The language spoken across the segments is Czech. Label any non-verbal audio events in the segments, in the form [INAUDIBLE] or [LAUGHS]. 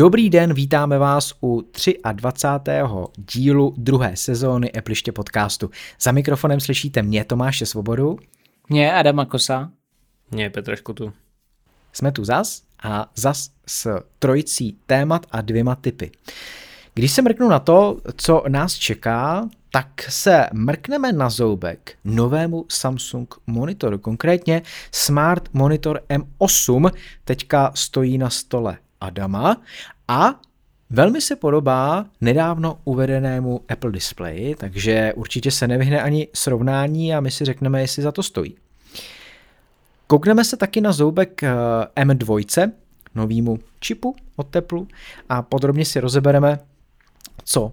Dobrý den, vítáme vás u 23. dílu druhé sezóny Epliště podcastu. Za mikrofonem slyšíte mě, Tomáše Svobodu. Mě, Adama Kosa. Mě, Petra Škutu. Jsme tu zas a zas s trojicí témat a dvěma typy. Když se mrknu na to, co nás čeká, tak se mrkneme na zoubek novému Samsung monitoru, konkrétně Smart Monitor M8, teďka stojí na stole Adama a velmi se podobá nedávno uvedenému Apple Display, takže určitě se nevyhne ani srovnání a my si řekneme, jestli za to stojí. Koukneme se taky na zoubek eh, M2, novýmu čipu od Teplu a podrobně si rozebereme, co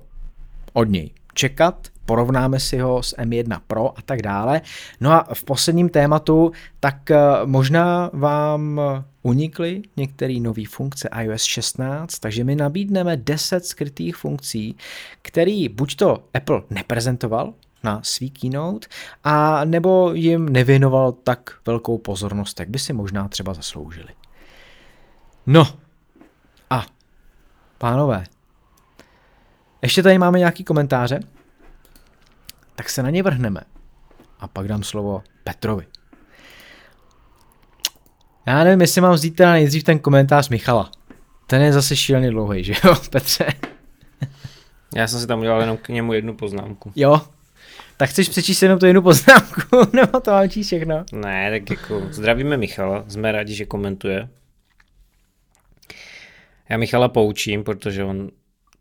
od něj čekat, porovnáme si ho s M1 Pro a tak dále. No a v posledním tématu, tak eh, možná vám unikly některé nové funkce iOS 16, takže my nabídneme 10 skrytých funkcí, který buď to Apple neprezentoval na svý keynote, a nebo jim nevěnoval tak velkou pozornost, jak by si možná třeba zasloužili. No a pánové, ještě tady máme nějaký komentáře, tak se na ně vrhneme. A pak dám slovo Petrovi. Já nevím, jestli mám vzít teda nejdřív ten komentář Michala. Ten je zase šíleně dlouhý, že jo, [LAUGHS] Petře? Já jsem si tam udělal jenom k němu jednu poznámku. Jo, tak chceš přečíst jenom tu jednu poznámku, [LAUGHS] nebo to mám číst všechno? Ne, tak jako zdravíme Michala, jsme rádi, že komentuje. Já Michala poučím, protože on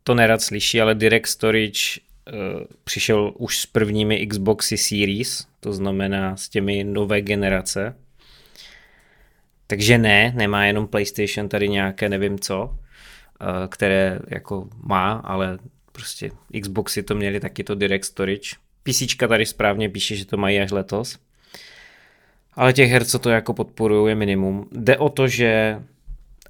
to nerad slyší, ale Direct Storage uh, přišel už s prvními Xboxy Series, to znamená s těmi nové generace. Takže ne, nemá jenom PlayStation tady nějaké nevím co, uh, které jako má, ale prostě Xboxy to měli taky to Direct Storage. PC tady správně píše, že to mají až letos. Ale těch her, co to jako podporují, je minimum. Jde o to, že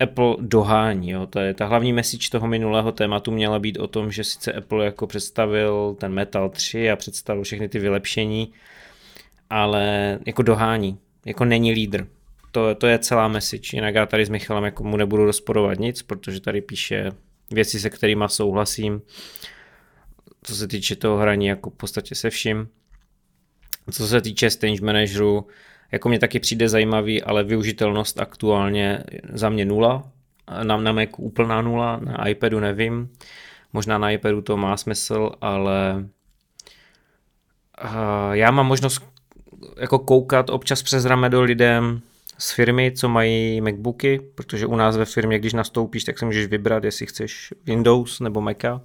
Apple dohání. Jo. To je, ta hlavní message toho minulého tématu měla být o tom, že sice Apple jako představil ten Metal 3 a představil všechny ty vylepšení, ale jako dohání, jako není lídr. To, to je celá message. Jinak já tady s Michalem jako mu nebudu rozporovat nic, protože tady píše věci, se kterými souhlasím. Co se týče toho hraní, jako v podstatě se vším. Co se týče stage manageru, jako mě taky přijde zajímavý, ale využitelnost aktuálně za mě nula. Na, na Macu úplná nula, na iPadu nevím. Možná na iPadu to má smysl, ale uh, já mám možnost jako koukat občas přes ramedo lidem z firmy, co mají MacBooky, protože u nás ve firmě, když nastoupíš, tak se můžeš vybrat, jestli chceš Windows nebo Maca.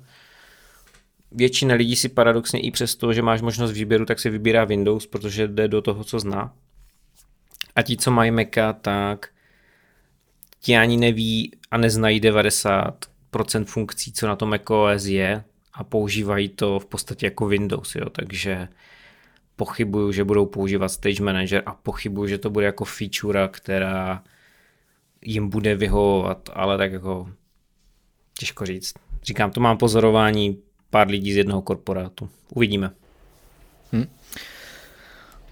Většina lidí si paradoxně i přesto, že máš možnost výběru, tak si vybírá Windows, protože jde do toho, co zná. A ti, co mají Maca, tak ti ani neví a neznají 90% funkcí, co na tom macOS je a používají to v podstatě jako Windows, jo, takže pochybuju, že budou používat Stage Manager a pochybuju, že to bude jako feature, která jim bude vyhovovat, ale tak jako těžko říct. Říkám, to mám pozorování pár lidí z jednoho korporátu. Uvidíme. Hmm.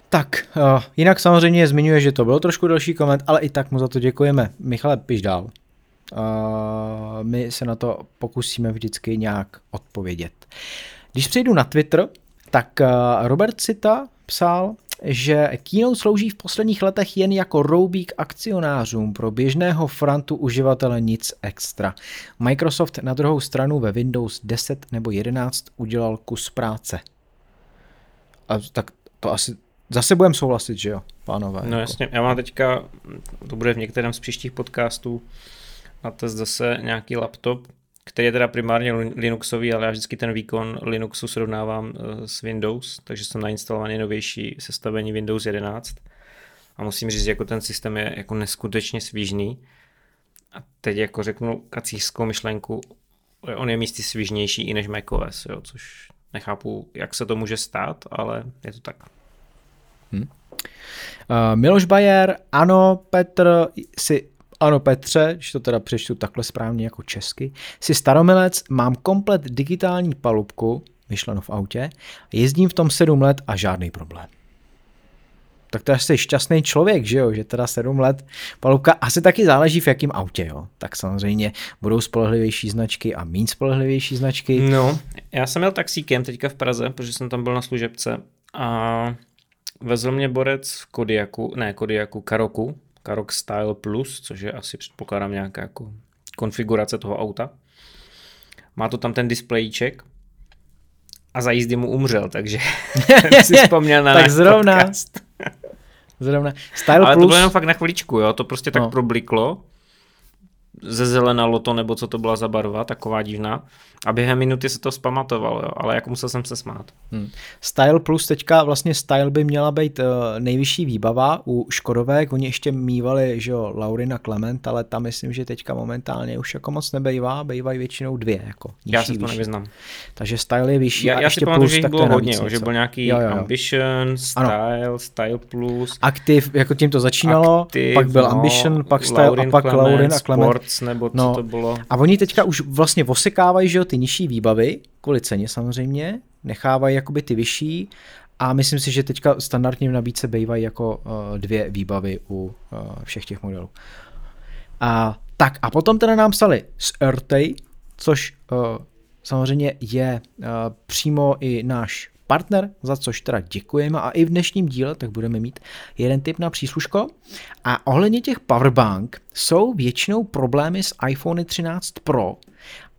Tak, uh, jinak samozřejmě zmiňuje, že to byl trošku další koment, ale i tak mu za to děkujeme. Michale, piš dál. Uh, my se na to pokusíme vždycky nějak odpovědět. Když přejdu na Twitter, tak uh, Robert Cita psal, že Keynote slouží v posledních letech jen jako roubík akcionářům, pro běžného frontu uživatele nic extra. Microsoft na druhou stranu ve Windows 10 nebo 11 udělal kus práce. A tak to asi Zase budeme souhlasit, že jo, pánové? No jako. jasně, já mám teďka, to bude v některém z příštích podcastů, na test zase nějaký laptop, který je teda primárně Linuxový, ale já vždycky ten výkon Linuxu srovnávám eh, s Windows, takže jsem nainstalovaný novější sestavení Windows 11 a musím říct, jako ten systém je jako neskutečně svížný a teď jako řeknu kacířskou myšlenku, on je místy svížnější i než macOS, jo, což nechápu, jak se to může stát, ale je to tak. Hmm. Uh, Miloš Bajer, ano, Petr, si ano, Petře, když to teda přečtu takhle správně jako česky, si staromilec, mám komplet digitální palubku, myšleno v autě, jezdím v tom sedm let a žádný problém. tak to je asi šťastný člověk, že jo, že teda 7 let palubka, asi taky záleží v jakém autě, jo. Tak samozřejmě budou spolehlivější značky a méně spolehlivější značky. No, já jsem měl taxíkem teďka v Praze, protože jsem tam byl na služebce a vezl mě borec v Kodiaku, ne Kodiaku, Karoku, Karok Style Plus, což je asi předpokládám nějaká jako konfigurace toho auta. Má to tam ten displejček a za jízdy mu umřel, takže [LAUGHS] si vzpomněl na tak zrovna, podcast. zrovna. Style Ale Plus. to bylo jenom fakt na chviličku, jo, to prostě tak No. probliklo zezelenalo to, nebo co to byla za barva, taková divná. A během minuty se to zpamatovalo, jo, ale jako musel jsem se smát. Hmm. Style Plus teďka vlastně Style by měla být uh, nejvyšší výbava u Škodovek, oni ještě mývali, že jo, Laurina Clement, ale tam myslím, že teďka momentálně už jako moc nebejvá, bejvají většinou dvě, jako Já nižší, se to nevyznám. Takže Style je vyšší Já, a já ještě si pamatuju, Plus, že jich tak to bylo hodně, jo, že byl nějaký Jo, jo, jo. Ambition, Style, Style Plus, Aktiv, jako tím to začínalo, Aktiv, pak byl no, Ambition, pak Style a pak Clement, Laurin a Clement. Sports, nebo co No. to bylo. A oni teďka už vlastně osekávají, že jo, ty nižší výbavy, kvůli ceně samozřejmě, nechávají jakoby ty vyšší a myslím si, že teďka standardně v nabídce bývají jako uh, dvě výbavy u uh, všech těch modelů. A tak a potom teda nám psali z RT, což uh, samozřejmě je uh, přímo i náš partner, za což teda děkujeme a i v dnešním díle tak budeme mít jeden tip na přísluško. A ohledně těch powerbank jsou většinou problémy s iPhone 13 Pro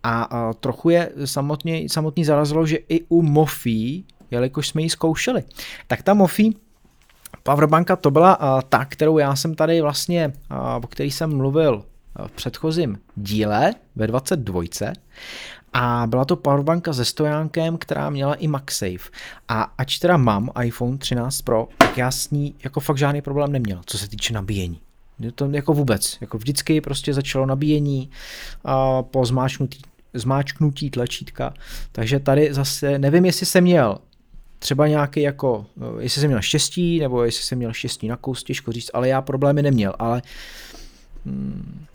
a, trochu je samotně, samotný zarazilo, že i u Mofi, jelikož jsme ji zkoušeli, tak ta Mofi Powerbanka to byla ta, kterou já jsem tady vlastně, o který jsem mluvil v předchozím díle ve 22. A byla to powerbanka se stojánkem, která měla i MagSafe. A ač teda mám iPhone 13 Pro, tak já s ní jako fakt žádný problém neměl, co se týče nabíjení. Je To jako vůbec, jako vždycky prostě začalo nabíjení a po zmáčknutí, zmáčknutí tlačítka. Takže tady zase nevím, jestli jsem měl třeba nějaký jako, jestli jsem měl štěstí, nebo jestli jsem měl štěstí na kus, těžko říct, ale já problémy neměl, ale hmm,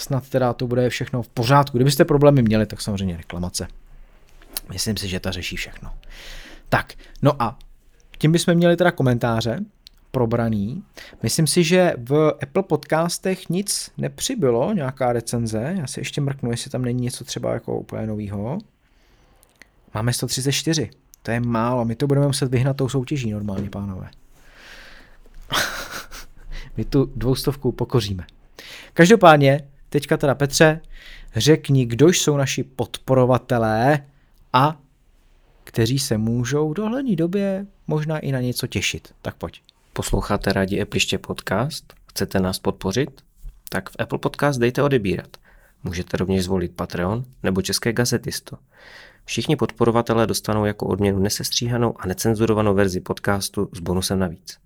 snad teda to bude všechno v pořádku. Kdybyste problémy měli, tak samozřejmě reklamace. Myslím si, že ta řeší všechno. Tak, no a tím bychom měli teda komentáře probraný. Myslím si, že v Apple podcastech nic nepřibylo, nějaká recenze. Já si ještě mrknu, jestli tam není něco třeba jako úplně novýho. Máme 134. To je málo, my to budeme muset vyhnat tou soutěží normálně, pánové. [LAUGHS] my tu dvoustovku pokoříme. Každopádně, teďka teda Petře, řekni, kdo jsou naši podporovatelé a kteří se můžou v dohledné době možná i na něco těšit. Tak pojď. Posloucháte rádi Appliště podcast? Chcete nás podpořit? Tak v Apple Podcast dejte odebírat. Můžete rovněž zvolit Patreon nebo České gazetisto. Všichni podporovatelé dostanou jako odměnu nesestříhanou a necenzurovanou verzi podcastu s bonusem navíc.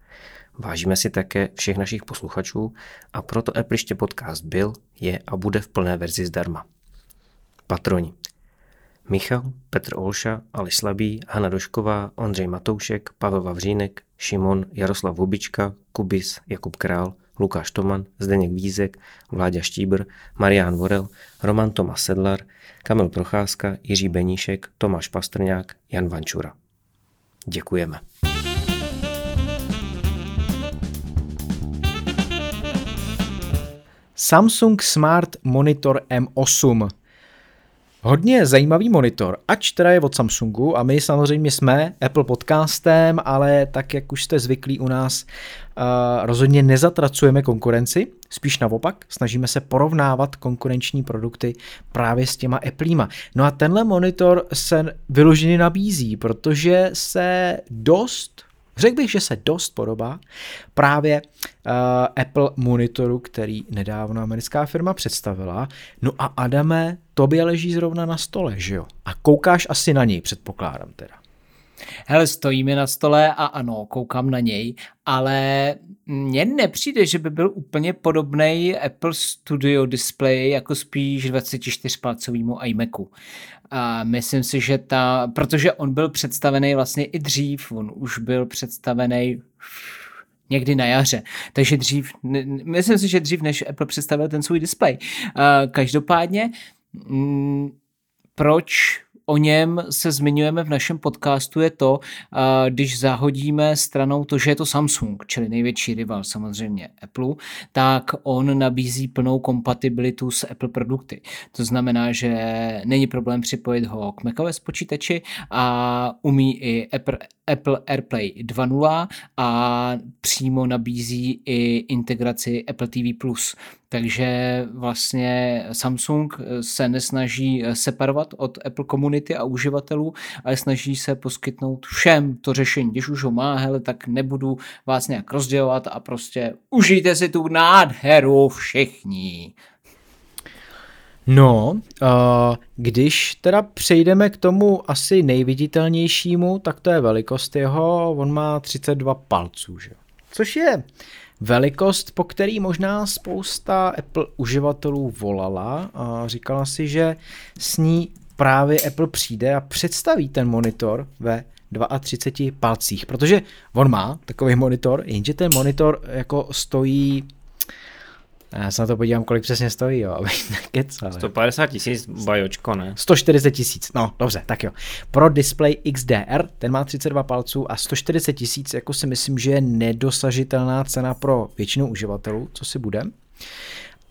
Vážíme si také všech našich posluchačů a proto Appliště podcast byl, je a bude v plné verzi zdarma. Patroni. Michal, Petr Olša, Aleš Slabý, Hana Došková, Ondřej Matoušek, Pavel Vavřínek, Šimon, Jaroslav Hubička, Kubis, Jakub Král, Lukáš Toman, Zdeněk Vízek, Vláďa Štíbr, Marián Vorel, Roman Tomas Sedlar, Kamil Procházka, Jiří Beníšek, Tomáš Pastrňák, Jan Vančura. Děkujeme. Samsung Smart Monitor M8. Hodně zajímavý monitor, ač teda je od Samsungu a my samozřejmě jsme Apple podcastem, ale tak, jak už jste zvyklí u nás, uh, rozhodně nezatracujeme konkurenci, spíš naopak, snažíme se porovnávat konkurenční produkty právě s těma Applema. No a tenhle monitor se vyloženě nabízí, protože se dost Řekl bych, že se dost podobá právě uh, Apple monitoru, který nedávno americká firma představila. No a Adame, tobě leží zrovna na stole, že jo? A koukáš asi na něj, předpokládám teda. Hele, stojí mi na stole a ano, koukám na něj, ale mně nepřijde, že by byl úplně podobný Apple Studio Display jako spíš 24-palcovýmu iMacu. A myslím si, že ta, protože on byl představený vlastně i dřív, on už byl představený někdy na jaře. Takže dřív, myslím si, že dřív, než Apple představil ten svůj display. Každopádně, mm, proč o něm se zmiňujeme v našem podcastu, je to, když zahodíme stranou to, že je to Samsung, čili největší rival samozřejmě Apple, tak on nabízí plnou kompatibilitu s Apple produkty. To znamená, že není problém připojit ho k macOS počítači a umí i Apple, Apple AirPlay 2.0 a přímo nabízí i integraci Apple TV+. Takže vlastně Samsung se nesnaží separovat od Apple komunity a uživatelů, ale snaží se poskytnout všem to řešení. Když už ho má, hele, tak nebudu vás nějak rozdělovat a prostě užijte si tu nádheru všichni. No, když teda přejdeme k tomu asi nejviditelnějšímu, tak to je velikost jeho, on má 32 palců, že? Což je velikost, po který možná spousta Apple uživatelů volala a říkala si, že s ní právě Apple přijde a představí ten monitor ve 32 palcích, protože on má takový monitor, jenže ten monitor jako stojí já se na to podívám, kolik přesně stojí, jo, [LAUGHS] abych nekecal. 150 tisíc bajočko, ne? 140 tisíc, no dobře, tak jo. Pro Display XDR, ten má 32 palců a 140 tisíc, jako si myslím, že je nedosažitelná cena pro většinu uživatelů, co si budem.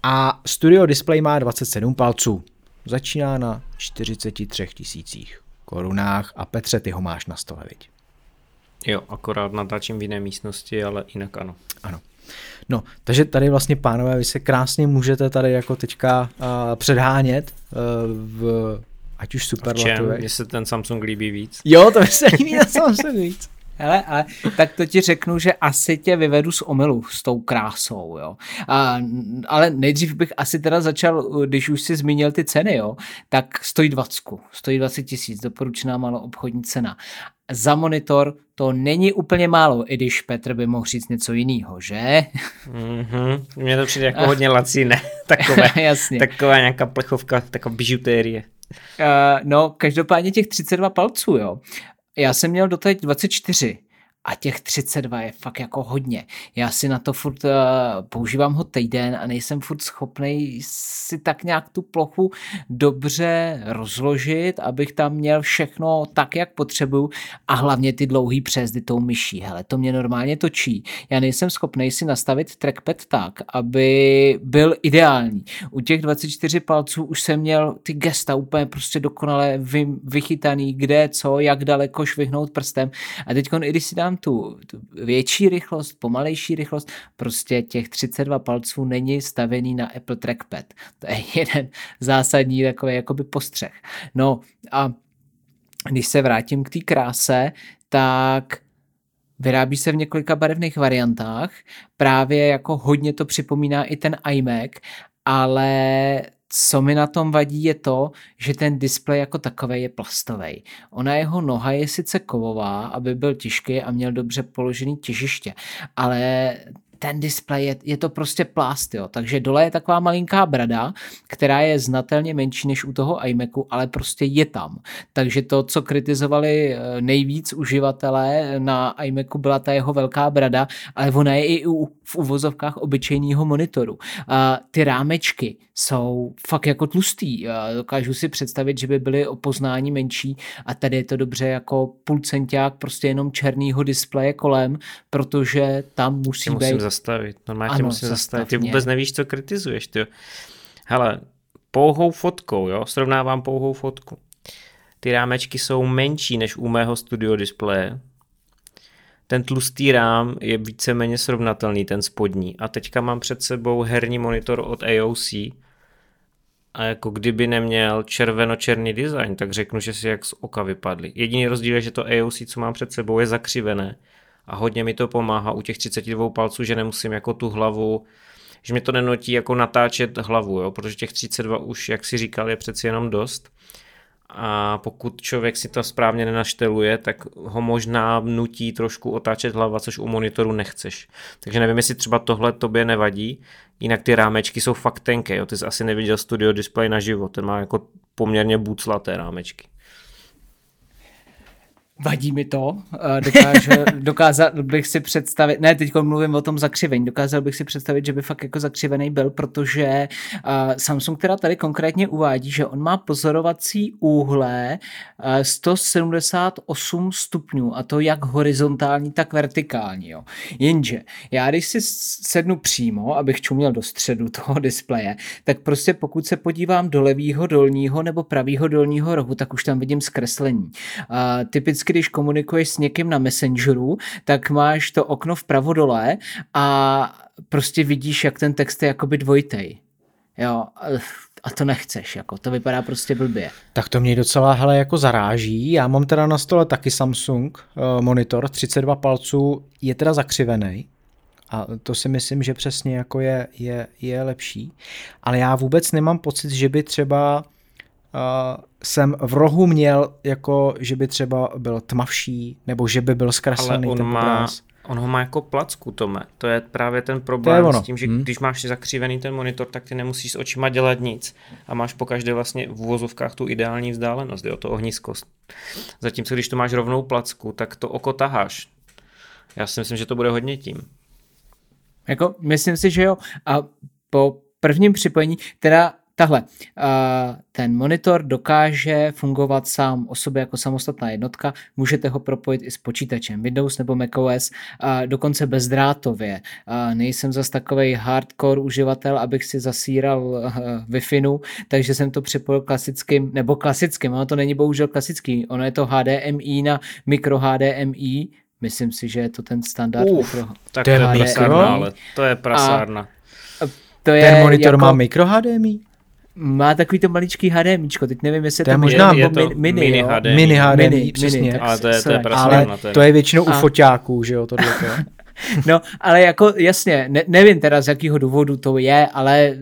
A Studio Display má 27 palců. Začíná na 43 tisících korunách a Petře, ty ho máš na stole, viď? Jo, akorát natáčím v jiné místnosti, ale jinak ano. Ano. No, takže tady vlastně, pánové, vy se krásně můžete tady jako teďka uh, předhánět uh, v ať už superlativech. Mně se ten Samsung líbí víc. Jo, to mi se líbí na Samsung víc. Hele, ale tak to ti řeknu, že asi tě vyvedu z omylu s tou krásou, jo. A, ale nejdřív bych asi teda začal, když už si zmínil ty ceny, jo, tak stojí 20, stojí 20 tisíc, doporučená malo obchodní cena. Za monitor to není úplně málo, i když Petr by mohl říct něco jiného, že? Mm-hmm. Mně to přijde jako hodně laciné, [LAUGHS] takové, Jasně. taková nějaká plechovka, taková bižutérie. Uh, no, každopádně těch 32 palců, jo. Já jsem měl doteď 24 a těch 32 je fakt jako hodně. Já si na to furt uh, používám ho týden a nejsem furt schopný si tak nějak tu plochu dobře rozložit, abych tam měl všechno tak, jak potřebuju a hlavně ty dlouhý přejezdy tou myší. Hele, to mě normálně točí. Já nejsem schopný si nastavit trackpad tak, aby byl ideální. U těch 24 palců už jsem měl ty gesta úplně prostě dokonale vy, vychytaný, kde, co, jak daleko švihnout prstem. A teď, i když si dám tam tu, tu větší rychlost, pomalejší rychlost, prostě těch 32 palců není stavený na Apple Trackpad. To je [LAUGHS] jeden zásadní takový jakoby postřeh. No a když se vrátím k té kráse, tak Vyrábí se v několika barevných variantách, právě jako hodně to připomíná i ten iMac, ale co mi na tom vadí je to, že ten displej jako takový je plastový. Ona jeho noha je sice kovová, aby byl těžký a měl dobře položený těžiště, ale ten displej je, je to prostě plast, jo. Takže dole je taková malinká brada, která je znatelně menší než u toho iMacu, ale prostě je tam. Takže to, co kritizovali eh, nejvíc uživatelé na iMacu, byla ta jeho velká brada, ale ona je i u, v uvozovkách obyčejného monitoru. A ty rámečky jsou fakt jako tlustý. A dokážu si představit, že by byly o poznání menší a tady je to dobře jako půl centiák prostě jenom černýho displeje kolem, protože tam musí být zastavit. Normálně tě musím zastavit. Ty vůbec nevíš, co kritizuješ. Ty. Hele, pouhou fotkou, jo, srovnávám pouhou fotku. Ty rámečky jsou menší než u mého studio displeje. Ten tlustý rám je víceméně srovnatelný, ten spodní. A teďka mám před sebou herní monitor od AOC, a jako kdyby neměl červeno-černý design, tak řeknu, že si jak z oka vypadly. Jediný rozdíl je, že to AOC, co mám před sebou, je zakřivené a hodně mi to pomáhá u těch 32 palců, že nemusím jako tu hlavu, že mi to nenotí jako natáčet hlavu, jo, protože těch 32 už, jak si říkal, je přeci jenom dost. A pokud člověk si to správně nenašteluje, tak ho možná nutí trošku otáčet hlava, což u monitoru nechceš. Takže nevím, jestli třeba tohle tobě nevadí. Jinak ty rámečky jsou fakt tenké. Jo. Ty jsi asi neviděl Studio Display na život. Ten má jako poměrně buclaté rámečky. Vadí mi to, dokážu, [LAUGHS] dokázal bych si představit, ne, teď mluvím o tom zakřivení, dokázal bych si představit, že by fakt jako zakřivený byl, protože Samsung teda tady konkrétně uvádí, že on má pozorovací úhle uh, 178 stupňů a to jak horizontální, tak vertikální, jo. Jenže já když si sednu přímo, abych čuměl do středu toho displeje, tak prostě pokud se podívám do levýho dolního nebo pravýho dolního rohu, tak už tam vidím zkreslení. Uh, typicky když komunikuješ s někým na Messengeru, tak máš to okno vpravo dole a prostě vidíš, jak ten text je jakoby dvojitej. Jo, a to nechceš, jako, to vypadá prostě blbě. Tak to mě docela hele jako zaráží. Já mám teda na stole taky Samsung uh, monitor 32 palců, je teda zakřivený. A to si myslím, že přesně jako je, je, je lepší. Ale já vůbec nemám pocit, že by třeba jsem v rohu měl, jako že by třeba byl tmavší, nebo že by byl zkreslený on ten má, obraz. On ho má jako placku, Tome. To je právě ten problém s tím, že Hmm. když máš zakřívený ten monitor, tak ty nemusíš s očima dělat nic a máš po každé vlastně v uvozovkách tu ideální vzdálenost, jo, to ohnisko. Zatímco když to máš rovnou placku, tak to oko taháš. Já si myslím, že to bude hodně tím. Jako, myslím si, že jo. A po prvním připojení, teda Tahle, ten monitor dokáže fungovat sám o sobě jako samostatná jednotka, můžete ho propojit i s počítačem Windows nebo macOS, dokonce bezdrátově. Nejsem zas takový hardcore uživatel, abych si zasíral uh, Wi-Fi, takže jsem to připojil klasickým, nebo klasickým, ono to není bohužel klasický, ono je to HDMI na mikro HDMI, myslím si, že je to ten standard Uf, mikro. Tak To je to je mikro? prasárna, ale to je prasárna. To je Ten monitor jako, má mikro HDMI? Má takový to maličký HDMIčko, teď nevím, jestli To je to možná mini, je nebo to mini, mini jo? HDMI. Mini HDMI, Mini, přesně. mini, tak Ale to je, to je ale to je. to je většinou u A- foťáků, že jo, tohle. [LAUGHS] No, ale jako jasně, ne, nevím teda z jakého důvodu to je, ale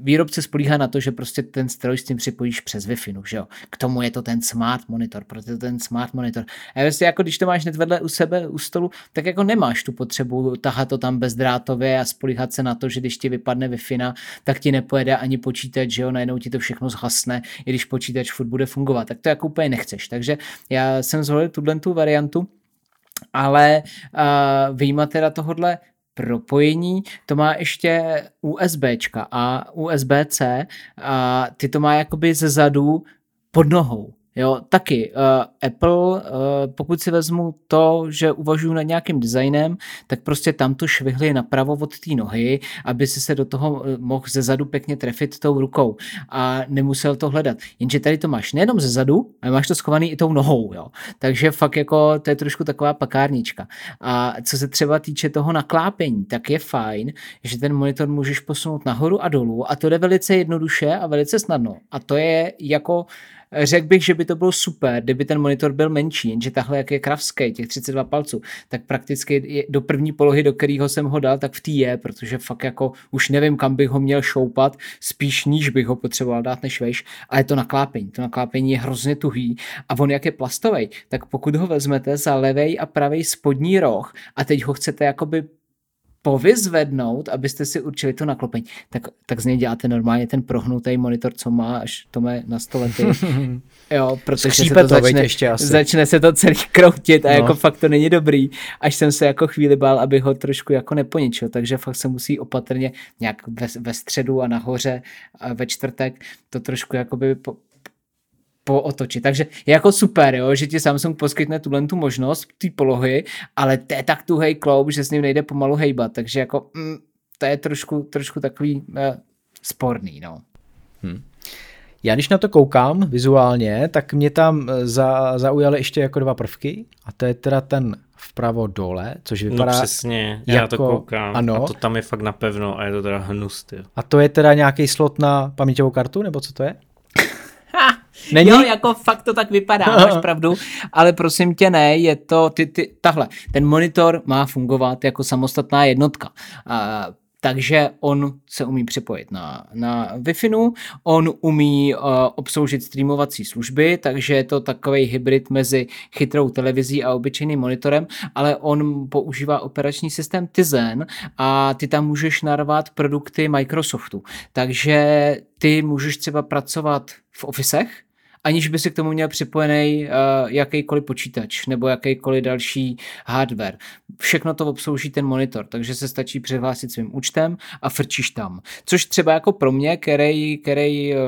výrobce spolíhá na to, že prostě ten stroj s tím připojíš přes Wi-Fi, že jo. K tomu je to ten smart monitor, proto ten smart monitor. A vlastně jako když to máš hned vedle u sebe u stolu, tak jako nemáš tu potřebu tahat to tam bezdrátově a spolíhat se na to, že když ti vypadne Wi-Fi, tak ti nepojede ani počítač, že jo, najednou ti to všechno zhasne, i když počítač furt bude fungovat. Tak to jako úplně nechceš. Takže já jsem zvolil tuhle tu variantu, ale uh, výjima teda tohodle propojení, to má ještě USBčka a USB-C a ty to má jakoby ze zadu pod nohou. Jo, taky uh, Apple, uh, pokud si vezmu to, že uvažuji nad nějakým designem, tak prostě tam to švihli napravo od té nohy, aby si se do toho uh, mohl ze zadu pěkně trefit tou rukou a nemusel to hledat. Jenže tady to máš nejenom ze zadu, ale máš to schovaný i tou nohou, jo. Takže fakt jako to je trošku taková pakárnička. A co se třeba týče toho naklápění, tak je fajn, že ten monitor můžeš posunout nahoru a dolů a to jde velice jednoduše a velice snadno. A to je jako Řekl bych, že by to bylo super, kdyby ten monitor byl menší, jenže tahle, jak je kravský, těch 32 palců, tak prakticky do první polohy, do kterého jsem ho dal, tak v té je, protože fakt jako už nevím, kam bych ho měl šoupat, spíš níž bych ho potřeboval dát než vejš, a je to naklápění. To naklápění je hrozně tuhý a on jak je plastový, tak pokud ho vezmete za levej a pravý spodní roh a teď ho chcete jakoby povyzvednout, abyste si určili to naklopení, tak, tak z něj děláte normálně ten prohnutý monitor, co má až to má na stole ty. [LAUGHS] Jo, protože Skřípe se to, to, začne, ještě asi. začne se to celý kroutit a No. no. jako fakt to není dobrý. Až jsem se jako chvíli bál, aby ho trošku jako neponičil, takže fakt se musí opatrně nějak ve, ve středu a nahoře a ve čtvrtek to trošku jakoby po, pootočit. Takže je jako super, jo, že ti Samsung poskytne tuhle tu možnost té polohy, ale to je tak tuhej kloub, že s ním nejde pomalu hejbat, takže jako mm, to je trošku, trošku takový eh, sporný, no. Já když na to koukám vizuálně, tak mě tam eh, za, zaujaly ještě jako dva prvky a to je teda ten vpravo dole, což No vypadá... přesně, já na to jako- koukám ano. a to tam je fakt napevno a je to teda hnus, ty. A to je teda nějaký slot na paměťovou kartu, nebo co to je? Není? Jo, jako fakt to tak vypadá, máš [LAUGHS] pravdu, ale prosím tě ne, je to, ty, ty, tahle, ten monitor má fungovat jako samostatná jednotka. A, takže on se umí připojit na, na Wi-Fi, on umí uh, obsloužit streamovací služby, takže je to takový hybrid mezi chytrou televizí a obyčejným monitorem, ale on používá operační systém Tizen a ty tam můžeš narvat produkty Microsoftu. Takže ty můžeš třeba pracovat v Officech, aniž by si k tomu měl připojený uh, jakýkoliv počítač nebo jakýkoliv další hardware. Všechno to obslouží ten monitor, takže se stačí přihlásit svým účtem a frčíš tam. Což třeba jako pro mě, který, který uh,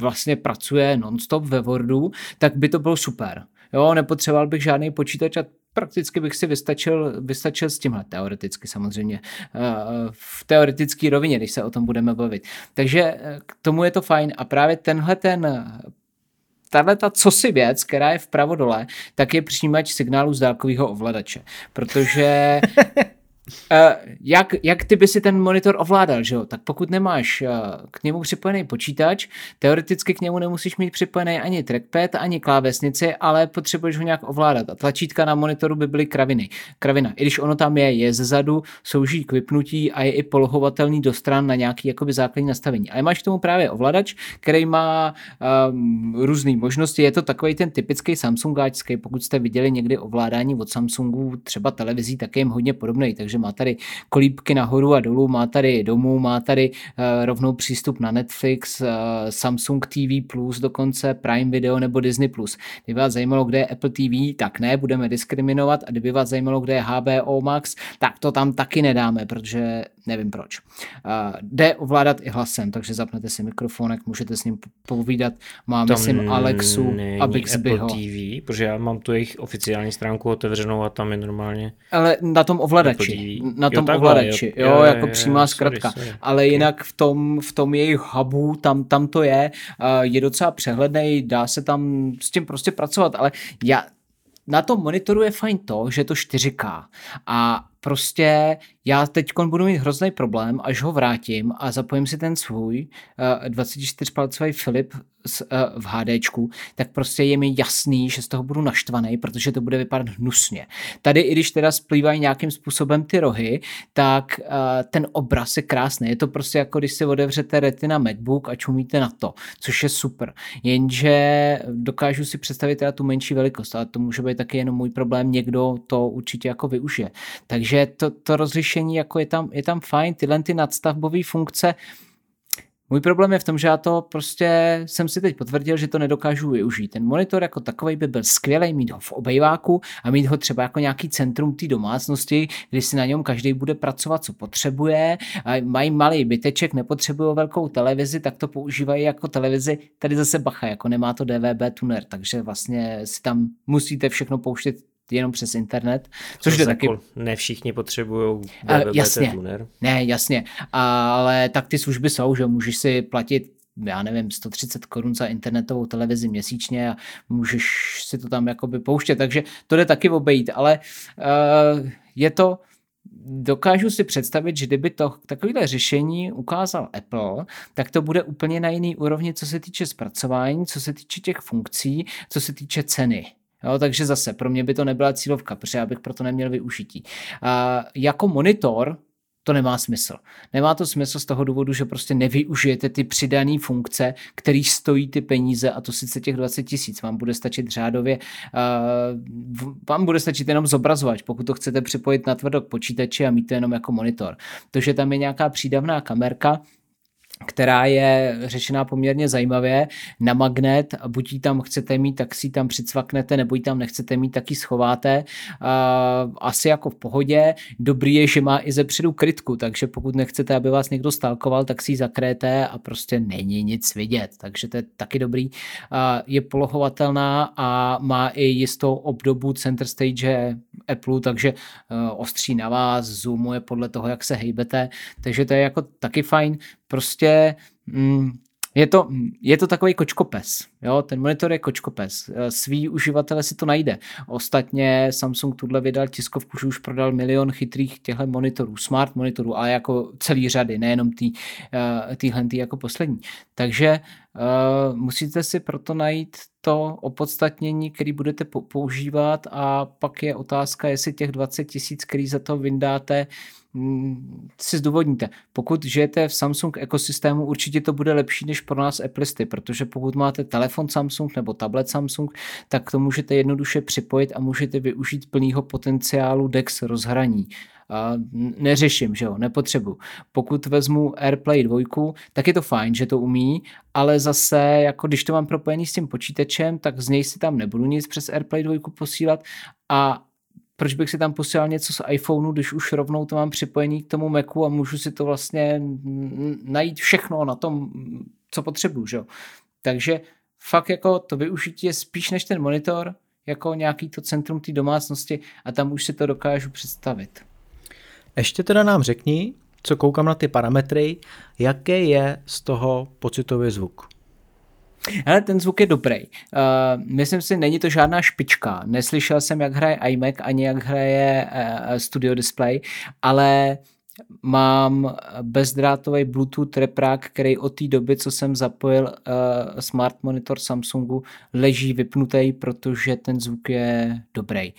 vlastně pracuje nonstop ve Wordu, tak by to bylo super. Jo, nepotřeboval bych žádný počítač a prakticky bych si vystačil, vystačil s tímhle, teoreticky samozřejmě, eh, v teoretické rovině, když se o tom budeme bavit. Takže k tomu je to fajn a právě tenhle ten tahle ta cosi věc, která je vpravo dole, tak je přijímač signálu z dálkového ovladače. Protože [LAUGHS] Uh, jak, jak ty by si ten monitor ovládal, že jo? Tak pokud nemáš uh, k němu připojený počítač, teoreticky k němu nemusíš mít připojený ani trackpad, ani klávesnici, ale potřebuješ ho nějak ovládat. A tlačítka na monitoru by byly kraviny. Kravina, i když ono tam je, je zezadu, slouží k vypnutí a je i polohovatelný do stran na nějaký jakoby základní nastavení. Ale máš k tomu právě ovladač, který má um, různé možnosti. Je to takový ten typický Samsungáčský, pokud jste viděli někdy ovládání od Samsungu, třeba televizí, tak je jim hodně podobný. Takže má tady kolípky nahoru a dolů, má tady domů, má tady uh, rovnou přístup na Netflix, uh, Samsung TV Plus dokonce, Prime Video nebo Disney Plus. Kdyby vás zajímalo, kde je Apple TV, tak ne, budeme diskriminovat a kdyby vás zajímalo, kde je HBO Max, tak to tam taky nedáme, protože nevím proč. Uh, jde ovládat i hlasem, takže zapnete si mikrofonek, můžete s ním povídat. Má, tam myslím, Alexu a Bixbyho. Apple TV, protože já mám tu jejich oficiální stránku otevřenou a tam je normálně Ale na tom ovladači, na tom jo, ovladači, jo, jo, jo, jako přímá jo, zkratka. Sorry, sorry. Ale okay. jinak v tom, v tom jejich hubu, tam, tam to je, uh, je docela přehledný, dá se tam s tím prostě pracovat, ale já, na tom monitoru je fajn to, že je to 4K a prostě já teď budu mít hrozný problém, až ho vrátím a zapojím si ten svůj uh, 24-palcový Filip uh, v HDčku, tak prostě je mi jasný, že z toho budu naštvaný, protože to bude vypadat hnusně. Tady, i když teda splývají nějakým způsobem ty rohy, tak uh, ten obraz je krásný. Je to prostě jako když si otevřete retina MacBook a čumíte na to, což je super. Jenže dokážu si představit teda tu menší velikost, ale to může být taky jenom můj problém, někdo to určitě jako využije. Takže to, to rozlišení jako je tam, je tam fajn, tyhle ty nadstavbové funkce, můj problém je v tom, že já to prostě jsem si teď potvrdil, že to nedokážu využít. Ten monitor jako takový by byl skvělý mít ho v obejváku a mít ho třeba jako nějaký centrum té domácnosti, kdy si na něm každý bude pracovat, co potřebuje. A mají malý byteček, nepotřebují velkou televizi, tak to používají jako televizi. Tady zase bacha, jako nemá to DVB tuner, takže vlastně si tam musíte všechno pouštět jenom přes internet, což je taky... Jako ne všichni potřebují jasně, tuner. Ne, jasně, ale tak ty služby jsou, že můžeš si platit já nevím, 130 korun za internetovou televizi měsíčně a můžeš si to tam jakoby pouštět, takže to jde taky obejít, ale uh, je to, dokážu si představit, že kdyby to takovéhle řešení ukázal Apple, tak to bude úplně na jiný úrovni, co se týče zpracování, co se týče těch funkcí, co se týče ceny. Jo, takže zase pro mě by to nebyla cílovka, protože já bych proto neměl využití. A jako monitor to nemá smysl. Nemá to smysl z toho důvodu, že prostě nevyužijete ty přidané funkce, který stojí ty peníze a to sice těch 20 tisíc. Vám bude stačit řádově, uh, vám bude stačit jenom zobrazovat, pokud to chcete připojit na tvrdo k počítači a mít to jenom jako monitor. To, že tam je nějaká přídavná kamerka, která je řešená poměrně zajímavě na magnet, buď ji tam chcete mít, tak si ji tam přicvaknete, nebo ji tam nechcete mít, tak ji schováte. Asi jako v pohodě. Dobrý je, že má i ze předu krytku, takže pokud nechcete, aby vás někdo stalkoval, tak si ji zakréte a prostě není nic vidět, takže to je taky dobrý. Je polohovatelná a má i jistou obdobu center stage Apple, takže e, ostří na vás, zoomuje podle toho, jak se hejbete, takže to je jako taky fajn prostě mm, je to, je to takový kočkopes. Jo? Ten monitor je kočkopes. Eh, svý uživatele si to najde. Ostatně Samsung tuhle vydal tiskovku, že už prodal milion chytrých těchto monitorů, smart monitorů, ale jako celý řady, nejenom tý, týhle tý jako poslední. Takže uh, musíte si proto najít to opodstatnění, který budete používat a pak je otázka, jestli těch 20 tisíc, který za to vyndáte, si zdůvodníte. Pokud žijete v Samsung ekosystému, určitě to bude lepší než pro nás Appleisty, protože pokud máte telefon Samsung nebo tablet Samsung, tak to můžete jednoduše připojit a můžete využít plného potenciálu DeX rozhraní A neřeším, že jo, nepotřebuji. Pokud vezmu AirPlay 2, tak je to fajn, že to umí, ale zase, jako když to mám propojený s tím počítačem, tak z něj si tam nebudu nic přes AirPlay 2 posílat a proč bych si tam posílal něco z iPhoneu, když už rovnou to mám připojený k tomu Macu a můžu si to vlastně najít všechno na tom, co potřebuju, že jo. Takže fakt jako to využití je spíš než ten monitor, jako nějaký to centrum té domácnosti a tam už si to dokážu představit. Ještě teda nám řekni, co koukám na ty parametry, jaký je z toho pocitový zvuk. Ale ten zvuk je dobrý. Uh, myslím si, není to žádná špička. Neslyšel jsem, jak hraje iMac, ani jak hraje uh, Studio Display, ale mám bezdrátový Bluetooth reprák, který od té doby, co jsem zapojil uh, smart monitor Samsungu, leží vypnutý, protože ten zvuk je dobrý.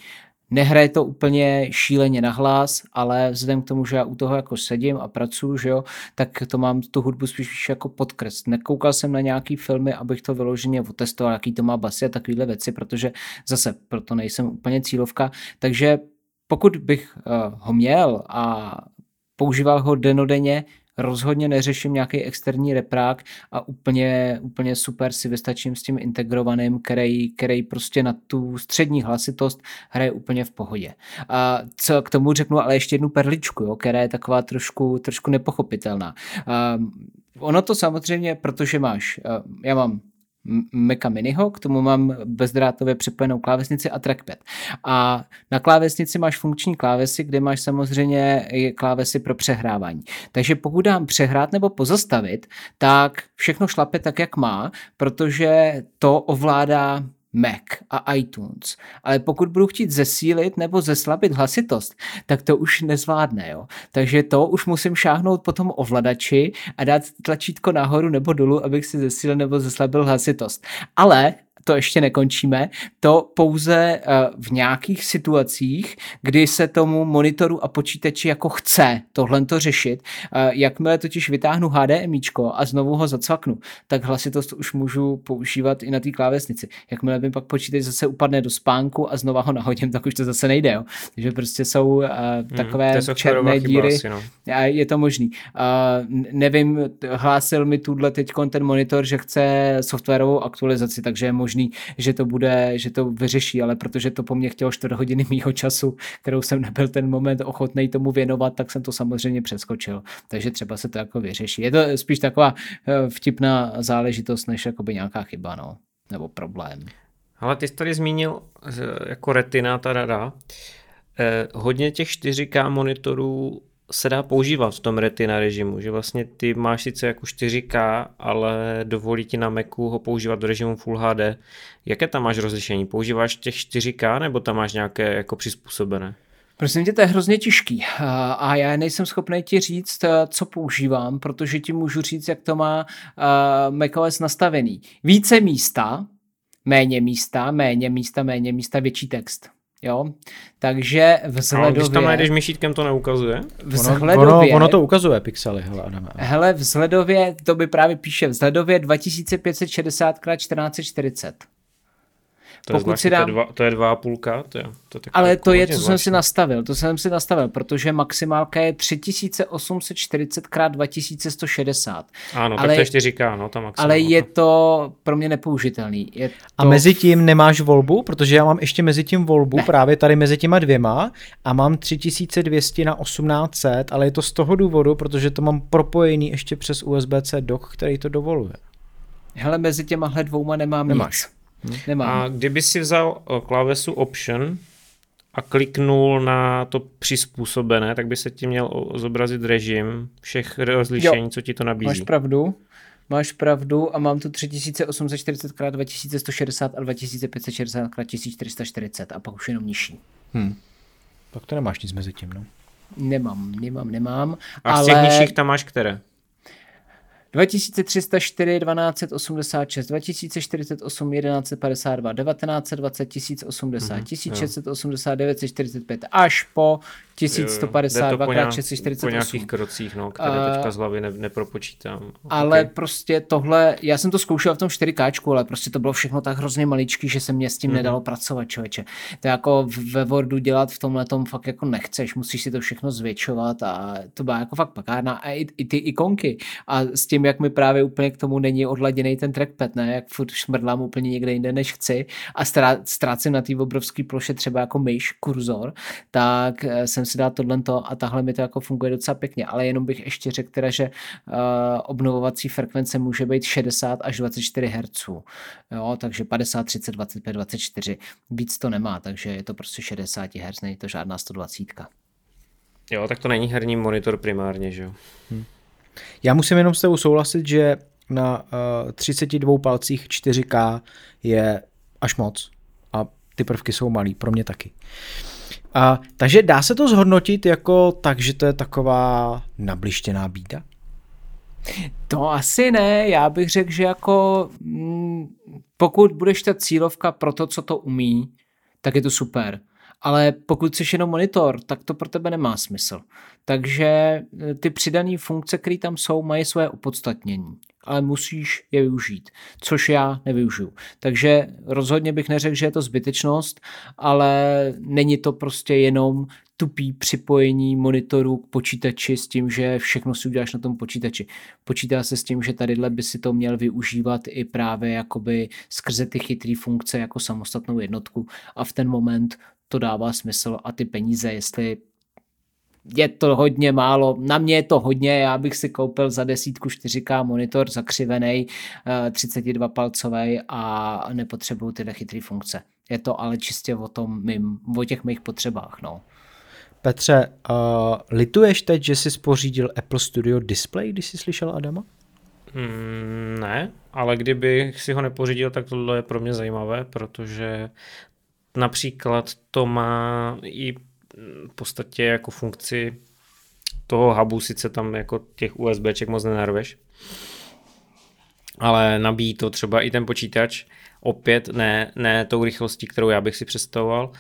Nehraje to úplně šíleně na hlas, ale vzhledem k tomu, že já u toho jako sedím a pracuji, že jo, tak to mám tu hudbu spíš jako podkres. Nekoukal jsem na nějaký filmy, abych to vyloženě otestoval, jaký to má basy a takovéhle věci, protože zase proto nejsem úplně cílovka. Takže pokud bych uh, ho měl a používal ho denodenně, rozhodně neřeším nějaký externí reprák a úplně, úplně super si vystačím s tím integrovaným, který, který prostě na tu střední hlasitost hraje úplně v pohodě. A co k tomu řeknu, ale ještě jednu perličku, jo, která je taková trošku, trošku nepochopitelná. A ono to samozřejmě, protože máš, já mám Maca Miniho, k tomu mám bezdrátově připojenou klávesnici a trackpad. A na klávesnici máš funkční klávesy, kde máš samozřejmě klávesy pro přehrávání. Takže pokud dám přehrát nebo pozastavit, tak všechno šlape tak, jak má, protože to ovládá Mac a iTunes. Ale pokud budu chtít zesílit nebo zeslabit hlasitost, tak to už nezvládne. Jo? Takže to už musím šáhnout po tom ovladači a dát tlačítko nahoru nebo dolů, abych si zesílil nebo zeslabil hlasitost. Ale to ještě nekončíme, to pouze eh, v nějakých situacích, kdy se tomu monitoru a počítači jako chce tohle to řešit. Eh, jakmile totiž vytáhnu HDMI a znovu ho zacvaknu, tak hlasitost už můžu používat i na té klávesnici. Jakmile mi pak počítač zase upadne do spánku a znova ho nahodím, tak už to zase nejde. Jo. Takže prostě jsou uh, takové hmm, černé díry. Asi, no. A je to možný. Nevím, hlásil mi tuhle teď ten monitor, že chce softwarovou aktualizaci, takže je možný možný, že to bude, že to vyřeší, ale protože to po mně chtělo 4 hodiny mýho času, kterou jsem nebyl ten moment ochotný tomu věnovat, tak jsem to samozřejmě přeskočil. Takže třeba se to jako vyřeší. Je to spíš taková eh, vtipná záležitost, než jakoby nějaká chyba, no, nebo problém. Ale ty jsi tady zmínil jako retina, ta rada. Eh, hodně těch 4K monitorů se dá používat v tom retina režimu, že vlastně ty máš sice jako 4K, ale dovolí ti na Macu ho používat v režimu Full HD. Jaké tam máš rozlišení? Používáš těch 4K nebo tam máš nějaké jako přizpůsobené? Prosím tě, to je hrozně těžký a já nejsem schopný ti říct, eh, co používám, protože ti můžu říct, jak to má uh, macOS nastavený. Více místa, méně místa, méně místa, méně místa, větší text. Jo? Takže vzhledově... Ale když tam najdeš myšítkem, to neukazuje? Vzhledově... Ono, ono, ono to ukazuje pixely, hele Adame. Hele, vzhledově, to by právě píše, vzhledově 2560 x 1440. To Pokud je, si dám... to, je dva, to je dva a půlka, to je, to je Ale to je, co zvláštní. jsem si nastavil, to jsem si nastavil, protože maximálka je 3840 x 2160. Ano, ale, tak to ještě říká, no, ta maximálka. Ale je to pro mě nepoužitelný. Je to... A mezi tím nemáš volbu, protože já mám ještě mezi tím volbu, ne. právě tady mezi těma dvěma a mám 3200 na 1800, ale je to z toho důvodu, protože to mám propojený ještě přes USB-C dock, který to dovoluje. Hele, mezi těma dvouma nemám Nemáš. nic. Nemám. A kdyby si vzal eh, klávesu Option a kliknul na to přizpůsobené, tak by se ti měl zobrazit režim všech rozlišení, jo. co ti to nabízí. Máš pravdu. Máš pravdu a mám tu 3840 x 2160 a 2560 x 1440 a pak už jenom nižší. Hmm. Pak to nemáš nic mezi tím, no. Nemám, nemám, nemám. A ale... z těch nižších tam máš které? 2304 1286, 2048 1152, 1920 1080, 1680 945 až po 1152 x 648. Po nějakých krocích, no, které uh, teďka z hlavy ne, nepropočítám. Ale okay. prostě tohle, já jsem to zkoušel v tom 4K, ale prostě to bylo všechno tak hrozně maličký, že se mě s tím mm. nedalo pracovat, člověče. To jako ve Wordu dělat v tomhle tom fakt jako nechceš, musíš si to všechno zvětšovat a to byla jako fakt pakárna a i, i ty ikonky a s tím, jak mi právě úplně k tomu není odladěný ten trackpad, ne, jak furt šmrdlám úplně někde jinde, než chci a ztrácím na té obrovské ploše třeba jako myš, kurzor, tak eh, jsem si dal tohle a tahle mi to jako funguje docela pěkně, ale jenom bych ještě řekl teda, že uh, obnovovací frekvence může být 60 až 24 Hz, jo, takže 50, 30, 25, 24, víc to nemá, takže je to prostě 60 Hz, není to žádná 120. Jo, tak to není herní monitor primárně, že jo. Hmm. Já musím jenom s tebou souhlasit, že na uh, 32 palcích 4K je až moc a ty prvky jsou malý, pro mě taky. A, takže dá se to zhodnotit jako tak, že to je taková nablištěná bída? To asi ne, já bych řekl, že jako mm, pokud budeš ta cílovka pro to, co to umí, tak je to super ale pokud jsi jenom monitor, tak to pro tebe nemá smysl. Takže eh, ty přidané funkce, které tam jsou, mají své opodstatnění, ale musíš je využít, což já nevyužiju. Takže rozhodně bych neřekl, že je to zbytečnost, ale není to prostě jenom tupý připojení monitoru k počítači s tím, že všechno si uděláš na tom počítači. Počítá se s tím, že tadyhle by si to měl využívat i právě jakoby skrze ty chytré funkce jako samostatnou jednotku a v ten moment to dává smysl a ty peníze, jestli je to hodně málo, na mě je to hodně, já bych si koupil za desítku 4K monitor zakřivený, 32 palcový a nepotřebuju tyhle chytré funkce. Je to ale čistě o tom mým, o těch mých potřebách, no. Petře, uh, lituješ teď, že jsi spořídil Apple Studio Display, když jsi slyšel Adama? Mm, ne, ale kdybych si ho nepořídil, tak tohle je pro mě zajímavé, protože například to má i v podstatě jako funkci toho hubu, sice tam jako těch USBček moc nenarveš, ale nabíjí to třeba i ten počítač, opět ne, ne tou rychlostí, kterou já bych si představoval,